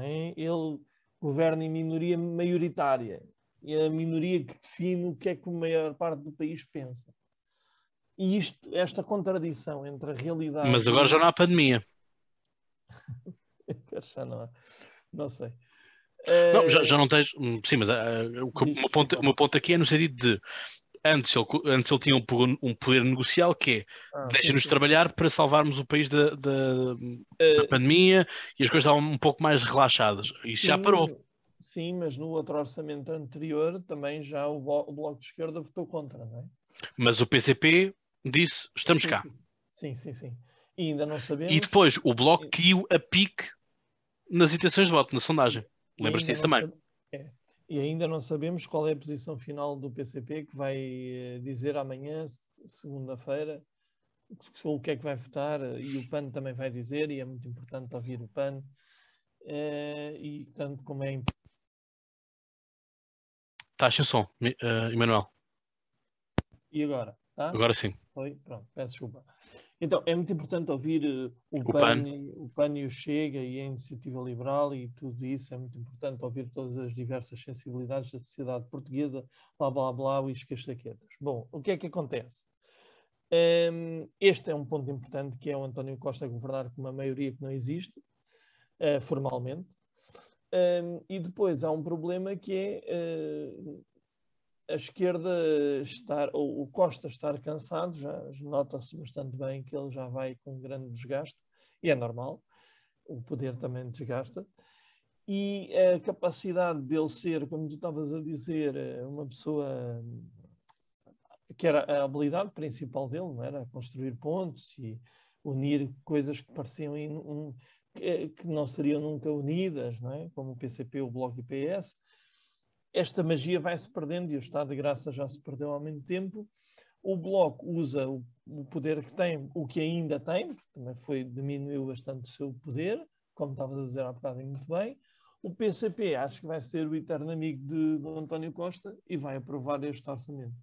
É? Ele governa em minoria maioritária. E é a minoria que define o que é que a maior parte do país pensa. E isto, esta contradição entre a realidade. Mas agora já não há pandemia. já não há. Não sei. Não, já, já não tens. Sim, mas uh, o, meu ponto, o meu ponto aqui é no sentido de antes ele, antes ele tinha um, um poder negocial que é ah, deixa-nos trabalhar para salvarmos o país da, da, uh, da pandemia sim. e as coisas estavam um pouco mais relaxadas. Isso sim, já parou. Sim, mas no outro orçamento anterior também já o, o Bloco de Esquerda votou contra, não é? Mas o PCP disse: estamos sim, cá. Sim, sim, sim. E ainda não sabemos. E depois o Bloco caiu a pique nas intenções de voto, na sondagem. Lembras-te disso também? É. E ainda não sabemos qual é a posição final do PCP, que vai eh, dizer amanhã, segunda-feira, o que é que vai votar, e o PAN também vai dizer, e é muito importante ouvir o PAN. Eh, e, tanto como é importante. Está sem som, uh, Emanuel. E agora? Tá? Agora sim. Foi? Pronto, peço desculpa. Então, é muito importante ouvir uh, o, o, PAN, PAN. o PAN e o Chega e a Iniciativa Liberal e tudo isso. É muito importante ouvir todas as diversas sensibilidades da sociedade portuguesa, blá blá blá, e as castaquetas. Bom, o que é que acontece? Um, este é um ponto importante, que é o António Costa governar com uma maioria que não existe, uh, formalmente. Um, e depois há um problema que é uh, a esquerda estar, ou o Costa estar cansado, já nota-se bastante bem que ele já vai com grande desgaste, e é normal, o poder também desgasta, e a capacidade dele ser, como tu estavas a dizer, uma pessoa que era a habilidade principal dele, não era? Construir pontos e unir coisas que pareciam um, que, que não seriam nunca unidas, não é? Como o PCP, o Bloco e PS, esta magia vai se perdendo e o Estado de Graça já se perdeu há muito tempo. O Bloco usa o, o poder que tem, o que ainda tem, porque também foi, diminuiu bastante o seu poder, como estavas a dizer há bocado muito bem. O PCP acho que vai ser o eterno amigo de, de António Costa e vai aprovar este orçamento.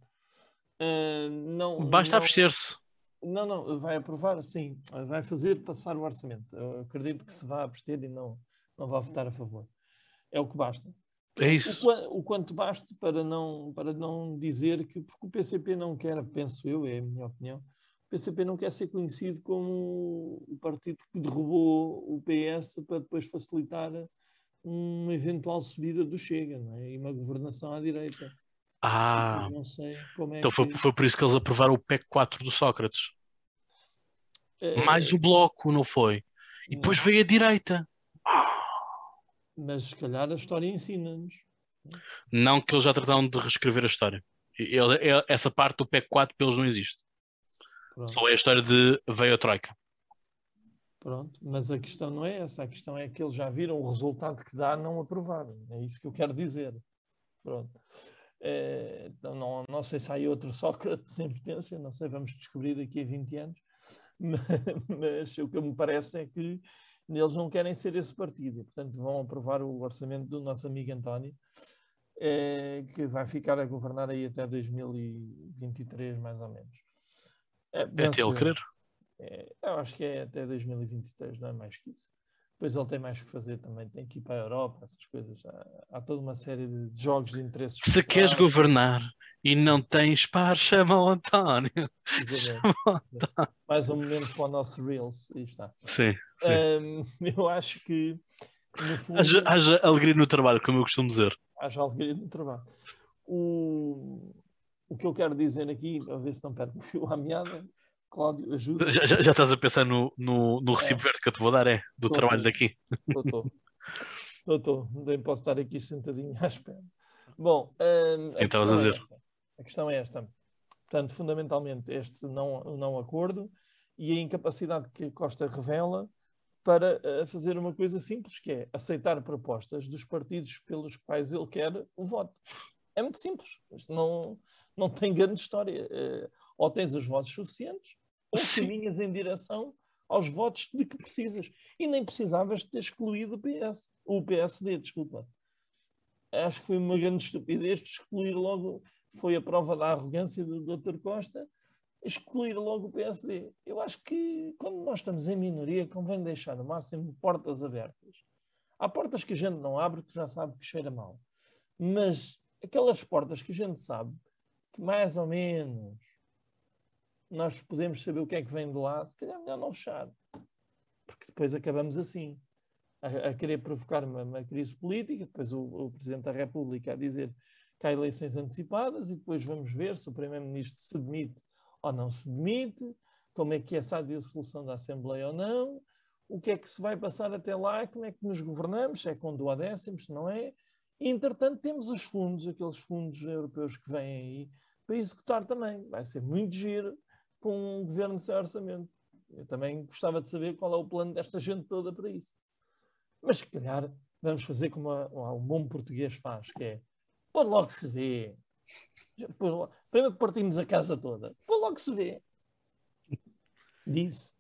Uh, não, Basta abster-se. Não, não, vai aprovar, sim, vai fazer passar o orçamento. Eu acredito que se vá abster e não, não vai votar a favor. É o que basta. É isso. O, o, quanto baste para não, para não dizer que, porque o PCP não quer, penso eu, é a minha opinião, o PCP não quer ser conhecido como o partido que derrubou o PS para depois facilitar uma eventual subida do Chega não é? e uma governação à direita. Ah, então foi, que... foi por isso que eles aprovaram o PEC 4 do Sócrates. É... Mais o Bloco, não foi? E depois não. veio a direita. Ah. Mas se calhar a história ensina-nos. Não que eles já trataram de reescrever a história. Ele, ele, essa parte do PEC 4 para eles não existe. Pronto. Só é a história de veio a Troika. Pronto, mas a questão não é essa, a questão é que eles já viram o resultado que dá não aprovar. É isso que eu quero dizer. Pronto. É, então não, não sei se há outro Sócrates em potência, não sei, vamos descobrir daqui a 20 anos, mas, mas o que me parece é que eles não querem ser esse partido, e, portanto vão aprovar o orçamento do nosso amigo António. eh, que vai ficar a governar aí até 2023, mais ou menos. É, É penso até ele querer. É, eu acho que é até 2023, não é mais que isso. Depois ele tem mais que fazer também, tem que ir para a Europa, essas coisas. Há, há toda uma série de jogos de interesses. Se queres populares, governar e não tens par, chama o António. exatamente. Mais um momento para o nosso Reels, aí está. Sim. sim. Hum, eu acho que, fundo, Haja, haja alegria no trabalho, como eu costumo dizer. haja alegria no trabalho. O, o que eu quero dizer aqui, a ver se não perco o fio à meada, Cláudio, ajuda. Já, já- já estás a pensar no, no, no recibo verde que eu te vou dar, é? Do Tô, trabalho tô. daqui. Estou, estou. Nem posso estar aqui sentadinho à espera. Bom, hum, a questão é a questão é esta. Portanto, fundamentalmente, este não, não acordo e a incapacidade que Costa revela para eh, fazer uma coisa simples, que é aceitar propostas dos partidos pelos quais ele quer o voto. É muito simples. Isto não, não tem grande história. Eh, ou tens os votos suficientes, ou caminhas em direção aos votos de que precisas. E nem precisavas de ter excluído o PS, o PSD, desculpa. Acho que foi uma grande estupidez de excluir logo, foi a prova da arrogância do Dr. Costa, excluir logo o PSD. Eu acho que quando nós estamos em minoria, convém deixar no máximo portas abertas. Há portas que a gente não abre que já sabe que cheira mal. Mas aquelas portas que a gente sabe que mais ou menos nós podemos saber o que é que vem de lá, se calhar é melhor não fechar. Porque depois acabamos assim, a, a querer provocar uma, uma crise política, depois o, o Presidente da República a dizer que há eleições antecipadas e depois vamos ver se o Primeiro-Ministro se demite ou não se demite, como é que é essa a dissolução da Assembleia ou não, o que é que se vai passar até lá, como é que nos governamos, se é com duodécimos, se não é. E, entretanto, temos os fundos, aqueles fundos europeus que vêm aí, para executar também. Vai ser muito giro com um governo sem orçamento. Eu também gostava de saber qual é o plano desta gente toda para isso. Mas se calhar vamos fazer como a- um bom português faz, que é pôr logo se vê. Logo- Primeiro partimos a casa toda. Pôr logo se vê. Disse.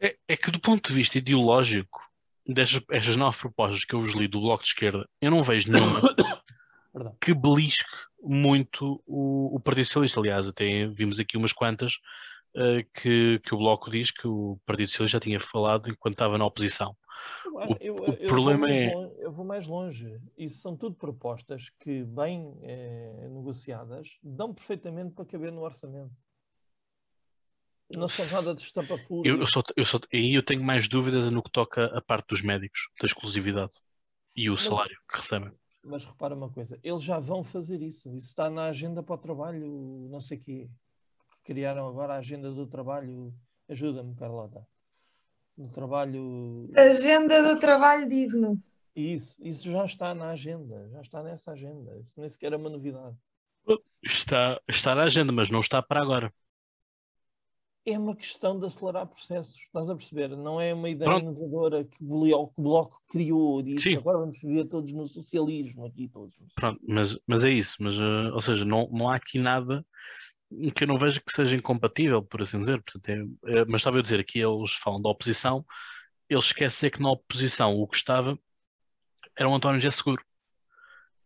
É, é que do ponto de vista ideológico, destas estas nove propostas que eu vos li do Bloco de Esquerda, eu não vejo nenhuma que belisque muito o, o Partido Socialista. Aliás, até vimos aqui umas quantas eh, que, que o Bloco diz que o Partido Socialista já tinha falado enquanto estava na oposição. Acho- O- eu- o eu problema é- longe- eu vou mais longe. Isso são tudo propostas que, bem eh, negociadas, dão perfeitamente para caber no orçamento. Não são nada de estapafúrdia. Eu, eu só, eu só, aí eu tenho mais dúvidas no que toca a parte dos médicos, da exclusividade e o Mas- salário que recebem. Mas repara uma coisa, eles já vão fazer isso. Isso está na agenda para o trabalho, não sei quê. Que criaram agora a agenda do trabalho. Ajuda-me, Carlota. Do trabalho. Agenda do trabalho digno. Isso, isso já está na agenda, já está nessa agenda. Isso nem sequer é uma novidade. Está, está na agenda, mas não está para agora. É uma questão de acelerar processos, estás a perceber? Não é uma ideia Pronto. inovadora que o Bloco criou, disse Sim. agora vamos viver todos no socialismo aqui todos. Pronto, mas, mas é isso. Mas, eh, ou seja, não, não há aqui nada que eu não veja que seja incompatível, por assim dizer. Portanto, é- é- mas estava a dizer aqui, eles falam da oposição, eles esquecem que na oposição o que estava era o António José Seguro,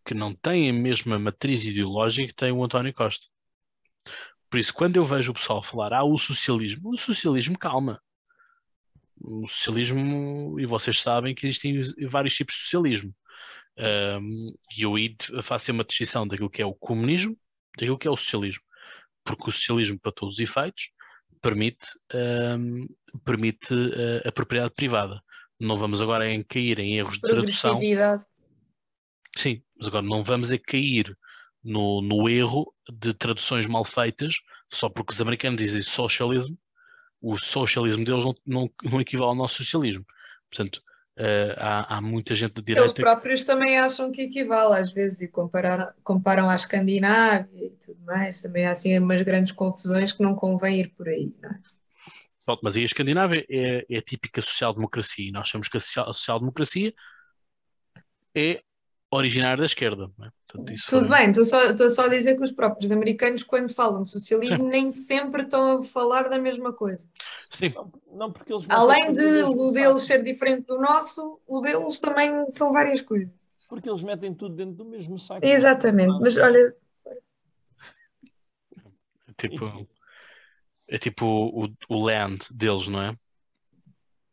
que não tem a mesma matriz ideológica que tem o António Costa. Por isso, quando eu vejo o pessoal falar, ah, o socialismo, o socialismo, calma. O socialismo, e vocês sabem que existem vários tipos de socialismo. Um, e eu faço uma distinção daquilo que é o comunismo, daquilo que é o socialismo. Porque o socialismo, para todos os efeitos, permite, um, permite uh, a propriedade privada. Não vamos agora em cair em erros de tradução. Progressividade. Sim, mas agora não vamos é cair no, no erro de traduções mal feitas, só porque os americanos dizem socialismo, o socialismo deles não, não, não equivale ao nosso socialismo. Portanto, uh, há, há muita gente de Eles direita. próprios também acham que equivale às vezes e comparar, comparam à Escandinávia e tudo mais. Também há assim umas grandes confusões que não convém ir por aí. Não é? Pronto, mas aí a Escandinávia é, é a típica social-democracia e nós sabemos que a social-democracia é originária da esquerda. não é? Portanto, isso Tudo foi- bem, estou só, estou só a dizer que os próprios americanos, quando falam de socialismo, nem sempre estão a falar da mesma coisa. Sim, Não, não porque eles Além de o deles ser diferente do nosso, o deles também são várias coisas. Porque eles metem tudo dentro do mesmo saco. Exatamente, mas olha, É tipo, é tipo o, o land deles, não é?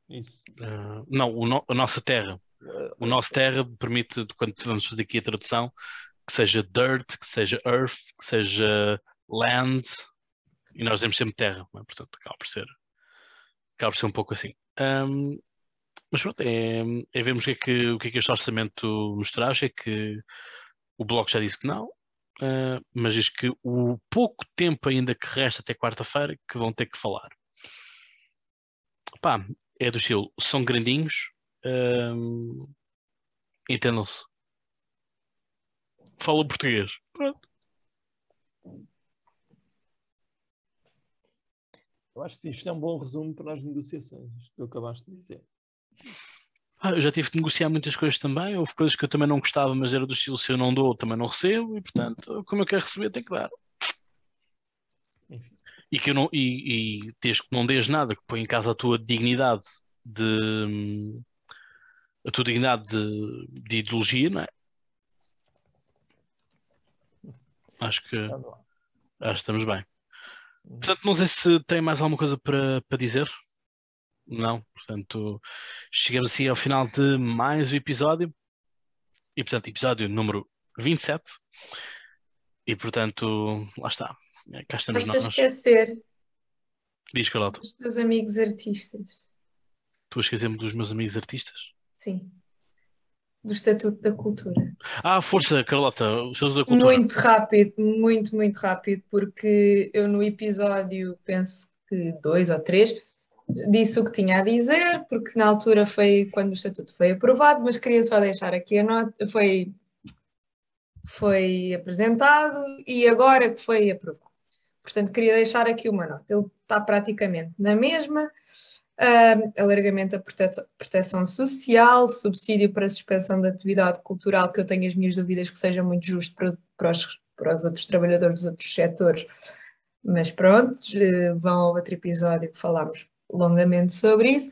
Isso. Ah, não, o no- a nossa terra. O nosso terra permite, quando vamos fazer aqui a tradução, que seja dirt, que seja earth, que seja land, e nós dizemos sempre terra, é? portanto acaba por ser, acaba por ser um pouco assim. Ahm, mas pronto, é, é vermos o que é que, o que é que este orçamento nos traz, é que o Bloco já disse que não, ah, mas diz que o pouco tempo ainda que resta até quarta-feira que vão ter que falar. Pá, é do estilo, são grandinhos, ahm, entendam-se. Falam português. Pronto. Eu acho que isto é um bom resumo para as negociações, isto que acabaste de dizer. Ah, eu já tive de negociar muitas coisas também. Houve coisas que eu também não gostava, mas era do estilo se eu não dou, também não recebo, e portanto, como eu quero receber, tenho que dar. Enfim. E que eu não, e, e desde que não dês nada que põe em causa a tua dignidade de a tua dignidade de, de ideologia, não é? Acho que, lá. acho que estamos bem. Portanto, não sei se tem mais alguma coisa para, para dizer. Não, portanto, chegamos assim ao final de mais um episódio. E, portanto, episódio número 27. E, portanto, lá está. Cá estamos estás a nós. esquecer Diz, Carlota, dos teus amigos artistas. tu esquecemos dos meus amigos artistas? Sim. Do Estatuto da Cultura. Ah, força, Carlota, o Estatuto da Cultura. Muito rápido, muito, muito rápido, porque eu no episódio, penso que dois ou três, disse o que tinha a dizer, porque na altura foi quando o estatuto foi aprovado, mas queria só deixar aqui a nota, foi, foi apresentado e agora que foi aprovado. Portanto, queria deixar aqui uma nota. Ele está praticamente na mesma. Alargamento da prote- proteção social, subsídio para suspensão da atividade cultural, que eu tenho as minhas dúvidas que seja muito justo para, para, os, para os outros trabalhadores dos outros setores, mas pronto, eh, vão ao outro episódio que falámos longamente sobre isso.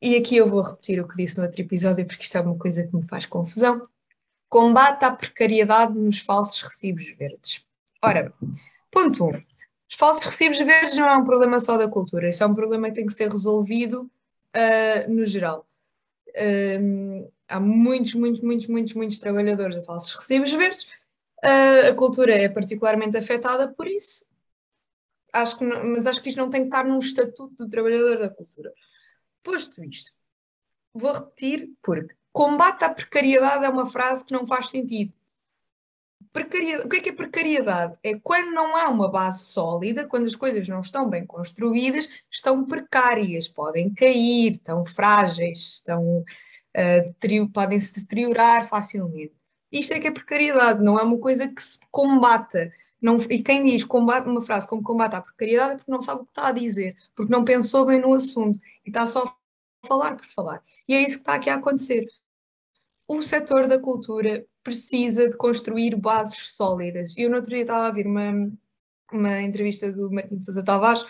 E aqui eu vou repetir o que disse no outro episódio, porque isto é uma coisa que me faz confusão. Combate à precariedade nos falsos recibos verdes. Ora ponto 1. Um, os falsos recibos verdes não é um problema só da cultura, isso é um problema que tem que ser resolvido uh, no geral. Um, há muitos, muitos, muitos, muitos, muitos trabalhadores a falsos recibos verdes. Uh, a cultura é particularmente afetada por isso. Acho que não, mas acho que isto não tem que estar num estatuto do trabalhador da cultura. Posto isto, vou repetir porque combate à precariedade é uma frase que não faz sentido. O que é que é precariedade? É quando não há uma base sólida, quando as coisas não estão bem construídas, estão precárias, podem cair, estão frágeis, estão, uh, podem se deteriorar facilmente. Isto é que é precariedade, não é uma coisa que se combata. Não, e quem diz combate, uma frase como combate à precariedade é porque não sabe o que está a dizer, porque não pensou bem no assunto e está só a falar por falar. E é isso que está aqui a acontecer. O setor da cultura precisa de construir bases sólidas. Eu no outro dia estava a ver uma, uma entrevista do Martim de Sousa Tavares,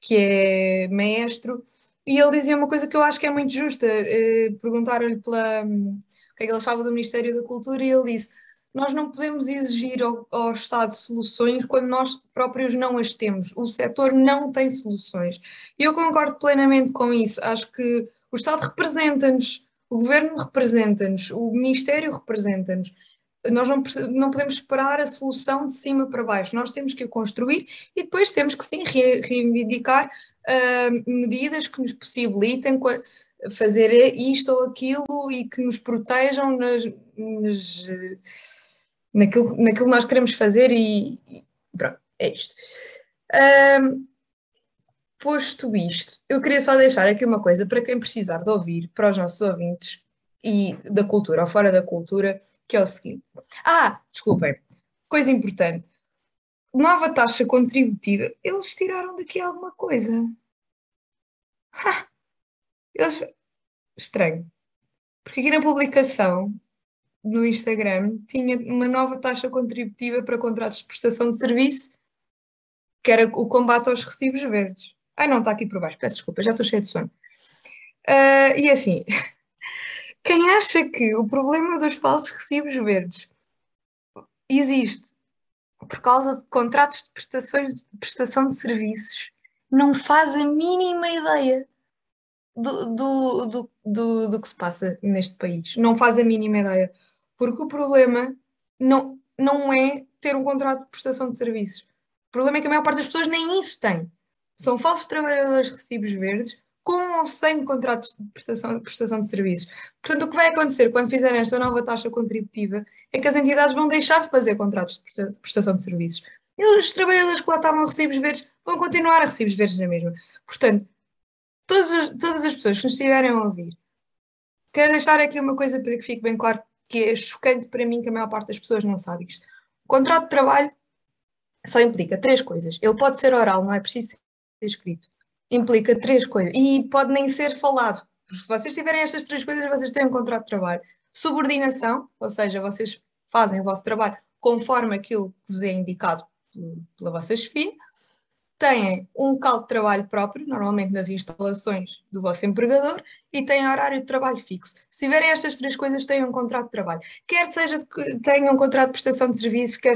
que é maestro, e ele dizia uma coisa que eu acho que é muito justa. Eh, Perguntaram-lhe pela o que é que ele achava do Ministério da Cultura e ele disse: Nós não podemos exigir ao, ao, Estado soluções quando nós próprios não as temos. O setor não tem soluções. E eu concordo plenamente com isso. Acho que o Estado representa-nos, o Governo representa-nos, o Ministério representa-nos. Nós não, não podemos esperar a solução de cima para baixo, nós temos que a construir e depois temos que sim re, reivindicar uh, medidas que nos possibilitem fazer isto ou aquilo e que nos protejam nas, nas, naquilo, naquilo que nós queremos fazer e, e pronto, é isto. Um, posto isto, eu queria só deixar aqui uma coisa para quem precisar de ouvir, para os nossos ouvintes e da cultura ou fora da cultura, que é o seguinte. Ah, desculpem, coisa importante. Nova taxa contributiva, eles tiraram daqui alguma coisa. Ha! Eles... Estranho. Porque aqui na publicação no Instagram tinha uma nova taxa contributiva para contratos de prestação de serviço, que era o combate aos recibos verdes. Ah, não, está aqui por baixo, peço desculpa, já estou cheia de sono. Uh, e assim, quem acha que o problema dos falsos recibos verdes existe por causa de contratos de, prestações, de prestação de serviços não faz a mínima ideia do, do, do, do, do que se passa neste país. Não faz a mínima ideia. Porque o problema não, não é ter um contrato de prestação de serviços. O problema é que a maior parte das pessoas nem isso tem. São falsos trabalhadores de recibos verdes com ou sem contratos de prestação, prestação de serviços. Portanto, o que vai acontecer quando fizerem esta nova taxa contributiva é que as entidades vão deixar de fazer contratos de prestação de serviços. E os trabalhadores que lá estavam recibos verdes vão continuar a recibos verdes na mesma. Portanto, todos, todas as pessoas que nos estiverem a ouvir, quero deixar aqui uma coisa para que fique bem claro que é chocante para mim que a maior parte das pessoas não sabe isto. O contrato de trabalho só implica três coisas. Ele pode ser oral, não é preciso ser escrito. Implica três coisas. E pode nem ser falado. Se vocês tiverem estas três coisas, vocês têm um contrato de trabalho. Subordinação, ou seja, vocês fazem o vosso trabalho conforme aquilo que vos é indicado pela vossa chefia têm um local de trabalho próprio, normalmente nas instalações do vosso empregador, e têm horário de trabalho fixo. Se tiverem estas três coisas, têm um contrato de trabalho. Quer seja que tenham um contrato de prestação de serviços, quer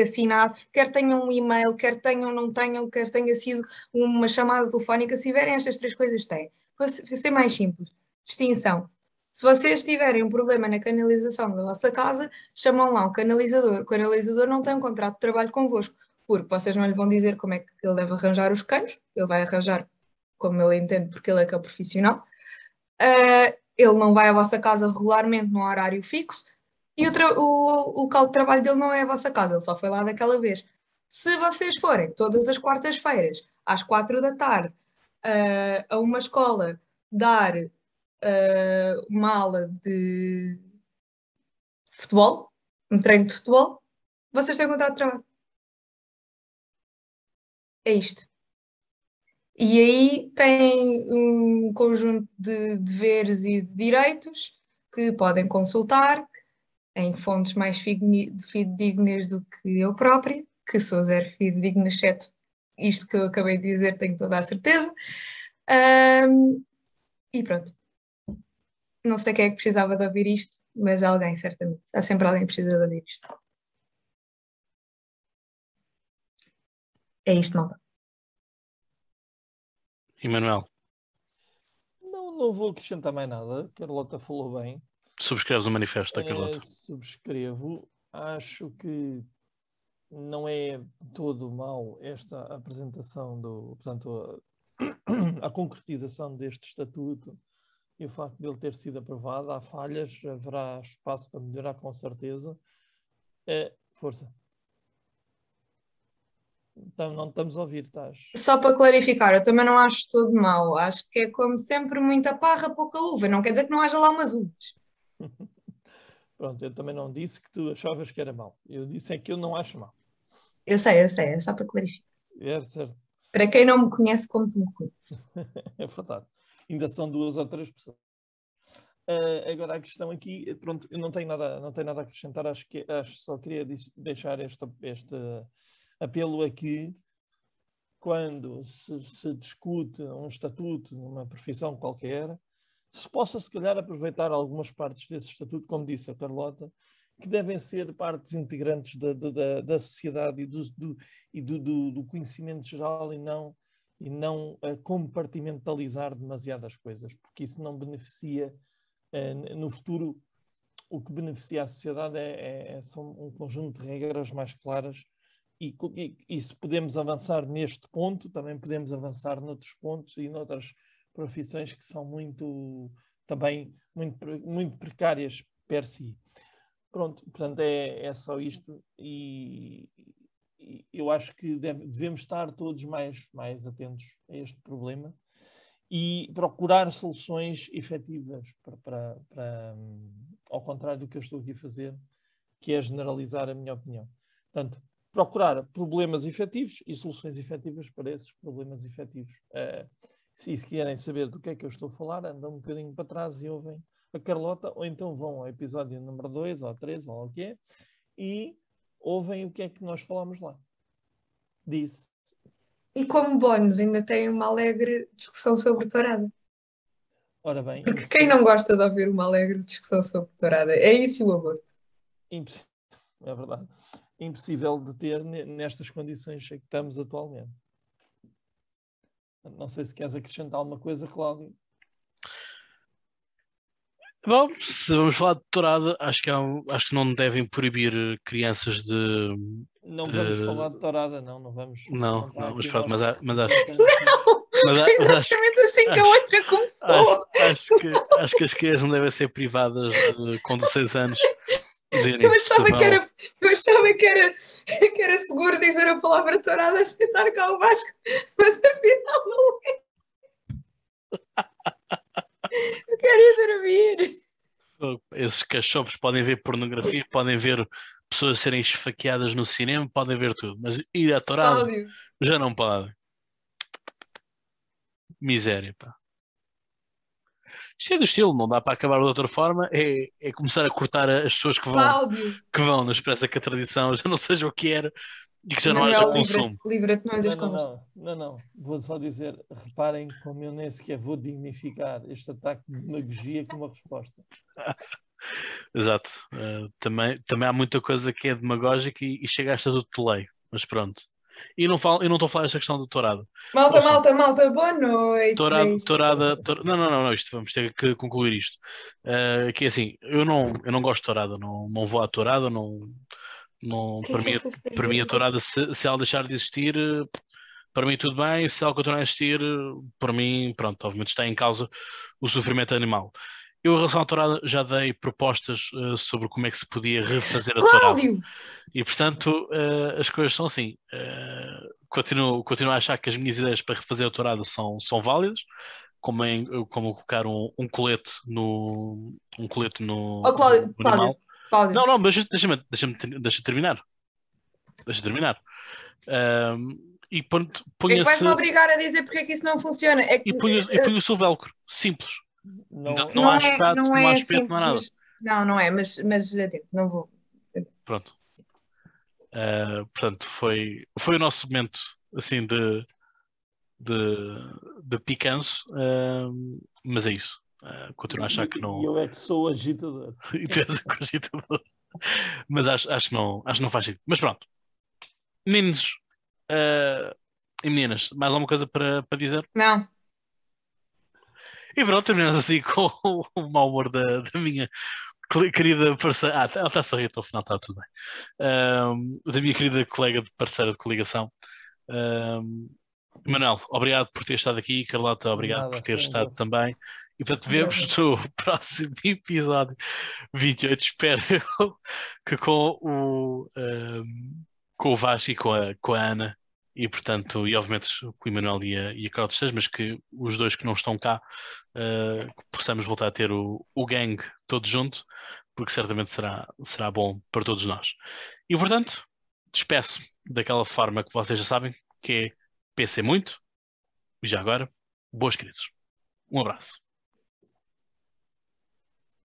assinado, quer tenham um e-mail, quer tenham, não tenham, quer tenha sido uma chamada telefónica, se tiverem estas três coisas, têm. Para ser mais simples, distinção. Se vocês tiverem um problema na canalização da vossa casa, chamam lá um canalizador. O canalizador não tem um contrato de trabalho convosco porque vocês não lhe vão dizer como é que ele deve arranjar os canos, ele vai arranjar como ele entende, porque ele é que é o profissional. Uh, ele não vai à vossa casa regularmente num horário fixo e o, o, local de trabalho dele não é a vossa casa, ele só foi lá daquela vez. Se vocês forem todas as quartas-feiras, às quatro da tarde, uh, a uma escola dar uh, uma aula de futebol, um treino de futebol, vocês têm um contrato de trabalho é isto. E aí tem um conjunto de deveres e de direitos que podem consultar em fontes mais fidedignas do que eu própria, que sou zero fidedigna, exceto isto que eu acabei de dizer, tenho toda a certeza. Um, e pronto. Não sei quem é que precisava de ouvir isto, mas alguém, certamente. Há sempre alguém que precisa de ouvir isto. É isto, malta. Emanuel. Não, não vou acrescentar mais nada. A Carlota falou bem. Subscreves o manifesto da Carlota? É, subscrevo. Acho que não é todo mal esta apresentação do, portanto, a, a, concretização deste estatuto e o facto de ele ter sido aprovado. Há falhas, haverá espaço para melhorar com certeza. É, força. Então, não estamos a ouvir, estás? Só para clarificar, eu também não acho tudo mau. Acho que é como sempre muita parra, pouca uva. Não quer dizer que não haja lá umas uvas. Pronto, eu também não disse que tu achavas que era mau. Eu disse é que eu não acho mau. Eu sei, eu sei, é só para clarificar. É certo. Para quem não me conhece, como tu me conheces. é verdade. Ainda são duas ou três pessoas. Uh, agora a questão aqui, pronto, eu não tenho nada, não tenho nada a acrescentar, acho que acho, só queria deixar esta, esta, apelo a que, quando se, se discute um estatuto numa profissão qualquer, se possa, se calhar, aproveitar algumas partes desse estatuto, como disse a Carlota, que devem ser partes integrantes da, da, da sociedade e, do, do, e do, do, do, conhecimento geral e não, e não compartimentalizar demasiadas coisas, porque isso não beneficia, uh, no futuro, o que beneficia a sociedade é, é, é, são um conjunto de regras mais claras e, e, e, se podemos avançar neste ponto, também podemos avançar noutros pontos e noutras profissões que são muito também muito, muito precárias per si. Pronto, portanto é, é só isto e, e eu acho que deve, devemos estar todos mais, mais atentos a este problema e procurar soluções efetivas para, para, para, ao contrário do que eu estou aqui a fazer, que é generalizar a minha opinião. Portanto, procurar problemas efetivos e soluções efetivas para esses problemas efetivos. Uh, se, se querem saber do que é que eu estou a falar, andam um bocadinho para trás e ouvem a Carlota, ou então vão ao episódio número 2 ou 3, ou o que é, e ouvem o que é que nós falamos lá. Disse. E como bónus, ainda tem uma alegre discussão sobre tourada. Ora bem, Porque quem não gosta de ouvir uma alegre discussão sobre tourada? É isso o aborto. imposs- é verdade, impossível de ter ne- nestas condições em que estamos atualmente. Não sei se queres acrescentar alguma coisa, Cláudio. Bom, se vamos falar de tourada, acho que, há um- acho que não devem proibir crianças de. Não De- vamos falar de tourada, não, não vamos. Não, não, mas pronto, mas há- mas acho- representante. Mas, há- mas acho, exatamente assim que a acho- outra começou. acho, acho que, acho que as crianças não devem ser privadas de, com 16 anos. Dizerem Eu achava, que era, eu achava que, era, que era seguro dizer a palavra tourada sem estar cá o Vasco, mas afinal não é. Eu quero ir dormir. Esses cachorros podem ver pornografia, podem ver pessoas serem esfaqueadas no cinema, podem ver tudo, mas ir à tourada já não podem. Miséria, pá. Isto é do estilo, não dá para acabar de outra forma, é, é começar a cortar as pessoas que vão, Cláudio. que vão na esperança que a tradição já não seja o que era e que já não haja Manuel, consumo. livra-te livra-te mais das Não, não, conversas. não, não, não. Vou só dizer, reparem como eu nem sequer vou dignificar este ataque de demagogia com uma resposta. Exato. Eh, também, também há muita coisa que é demagógica e, e chega a esta do delay, mas pronto. E não falo, eu não estou a falar desta questão do tourado. Malta, Ouça. malta, malta, boa noite. Tourada, Beijo. tourada, tour- não, não, não, não, isto vamos ter que concluir isto. Eh, que assim, eu não, eu não gosto de tourada, não, não vou à tourada, não, não, que para, que mim, para mim a tourada, se, se ela deixar de existir, para mim tudo bem, se ela continuar a existir, para mim, pronto, obviamente está em causa o sofrimento animal. Eu, em relação à tourada, já dei propostas eh, sobre como é que se podia refazer a tourada. Cláudio! E portanto, eh, as coisas são assim. eh, continuo, continuo a achar que as minhas ideias para refazer a tourada são, são válidas, como, em, como colocar um, um colete no um colete no, Oh, Cláudio, no Cláudio. Cláudio. Não, não, deixa- deixa-me deixa deixa terminar. Deixa terminar. E é que punha-se vais-me obrigar a dizer porque é que isso não funciona. É que, e punha- e punha-se o velcro. Simples. Não, Não- não há é- espeto, não há espeto, simples, não há nada. mas- Não, não é, mas, mas não vou. Pronto. Ah, portanto, foi, foi o nosso momento assim de, de, de picanço, ah, mas é isso. Ah, continuo a achar que E não. eu é que sou agitador. E tu és a cogitador. Mas acho, acho, que não, acho que não faz sentido. Mas pronto. Meninos ah, e meninas, mais alguma coisa para, para dizer? Não. E pronto, terminamos assim com o mau humor da, da minha querida parceira. Ah, ela está a sorrir até ao final, está tudo bem. Ahm, da minha querida colega de parceira de coligação. Ahm, Manuel, obrigado por ter estado aqui. Carlota, obrigado Nada, por ter um estado também. E portanto, vemos no próximo episódio 28. Espero eu que com o, ahm, com o Vasco e com a, com a Ana e portanto, e obviamente o Emanuel e a, e a Carol mas que os dois que não estão cá uh, possamos voltar a ter o, o gang todo junto, porque certamente será, será bom para todos nós. E portanto, despeço daquela forma que vocês já sabem, que é pensem muito, e já agora, boas crises. Um abraço.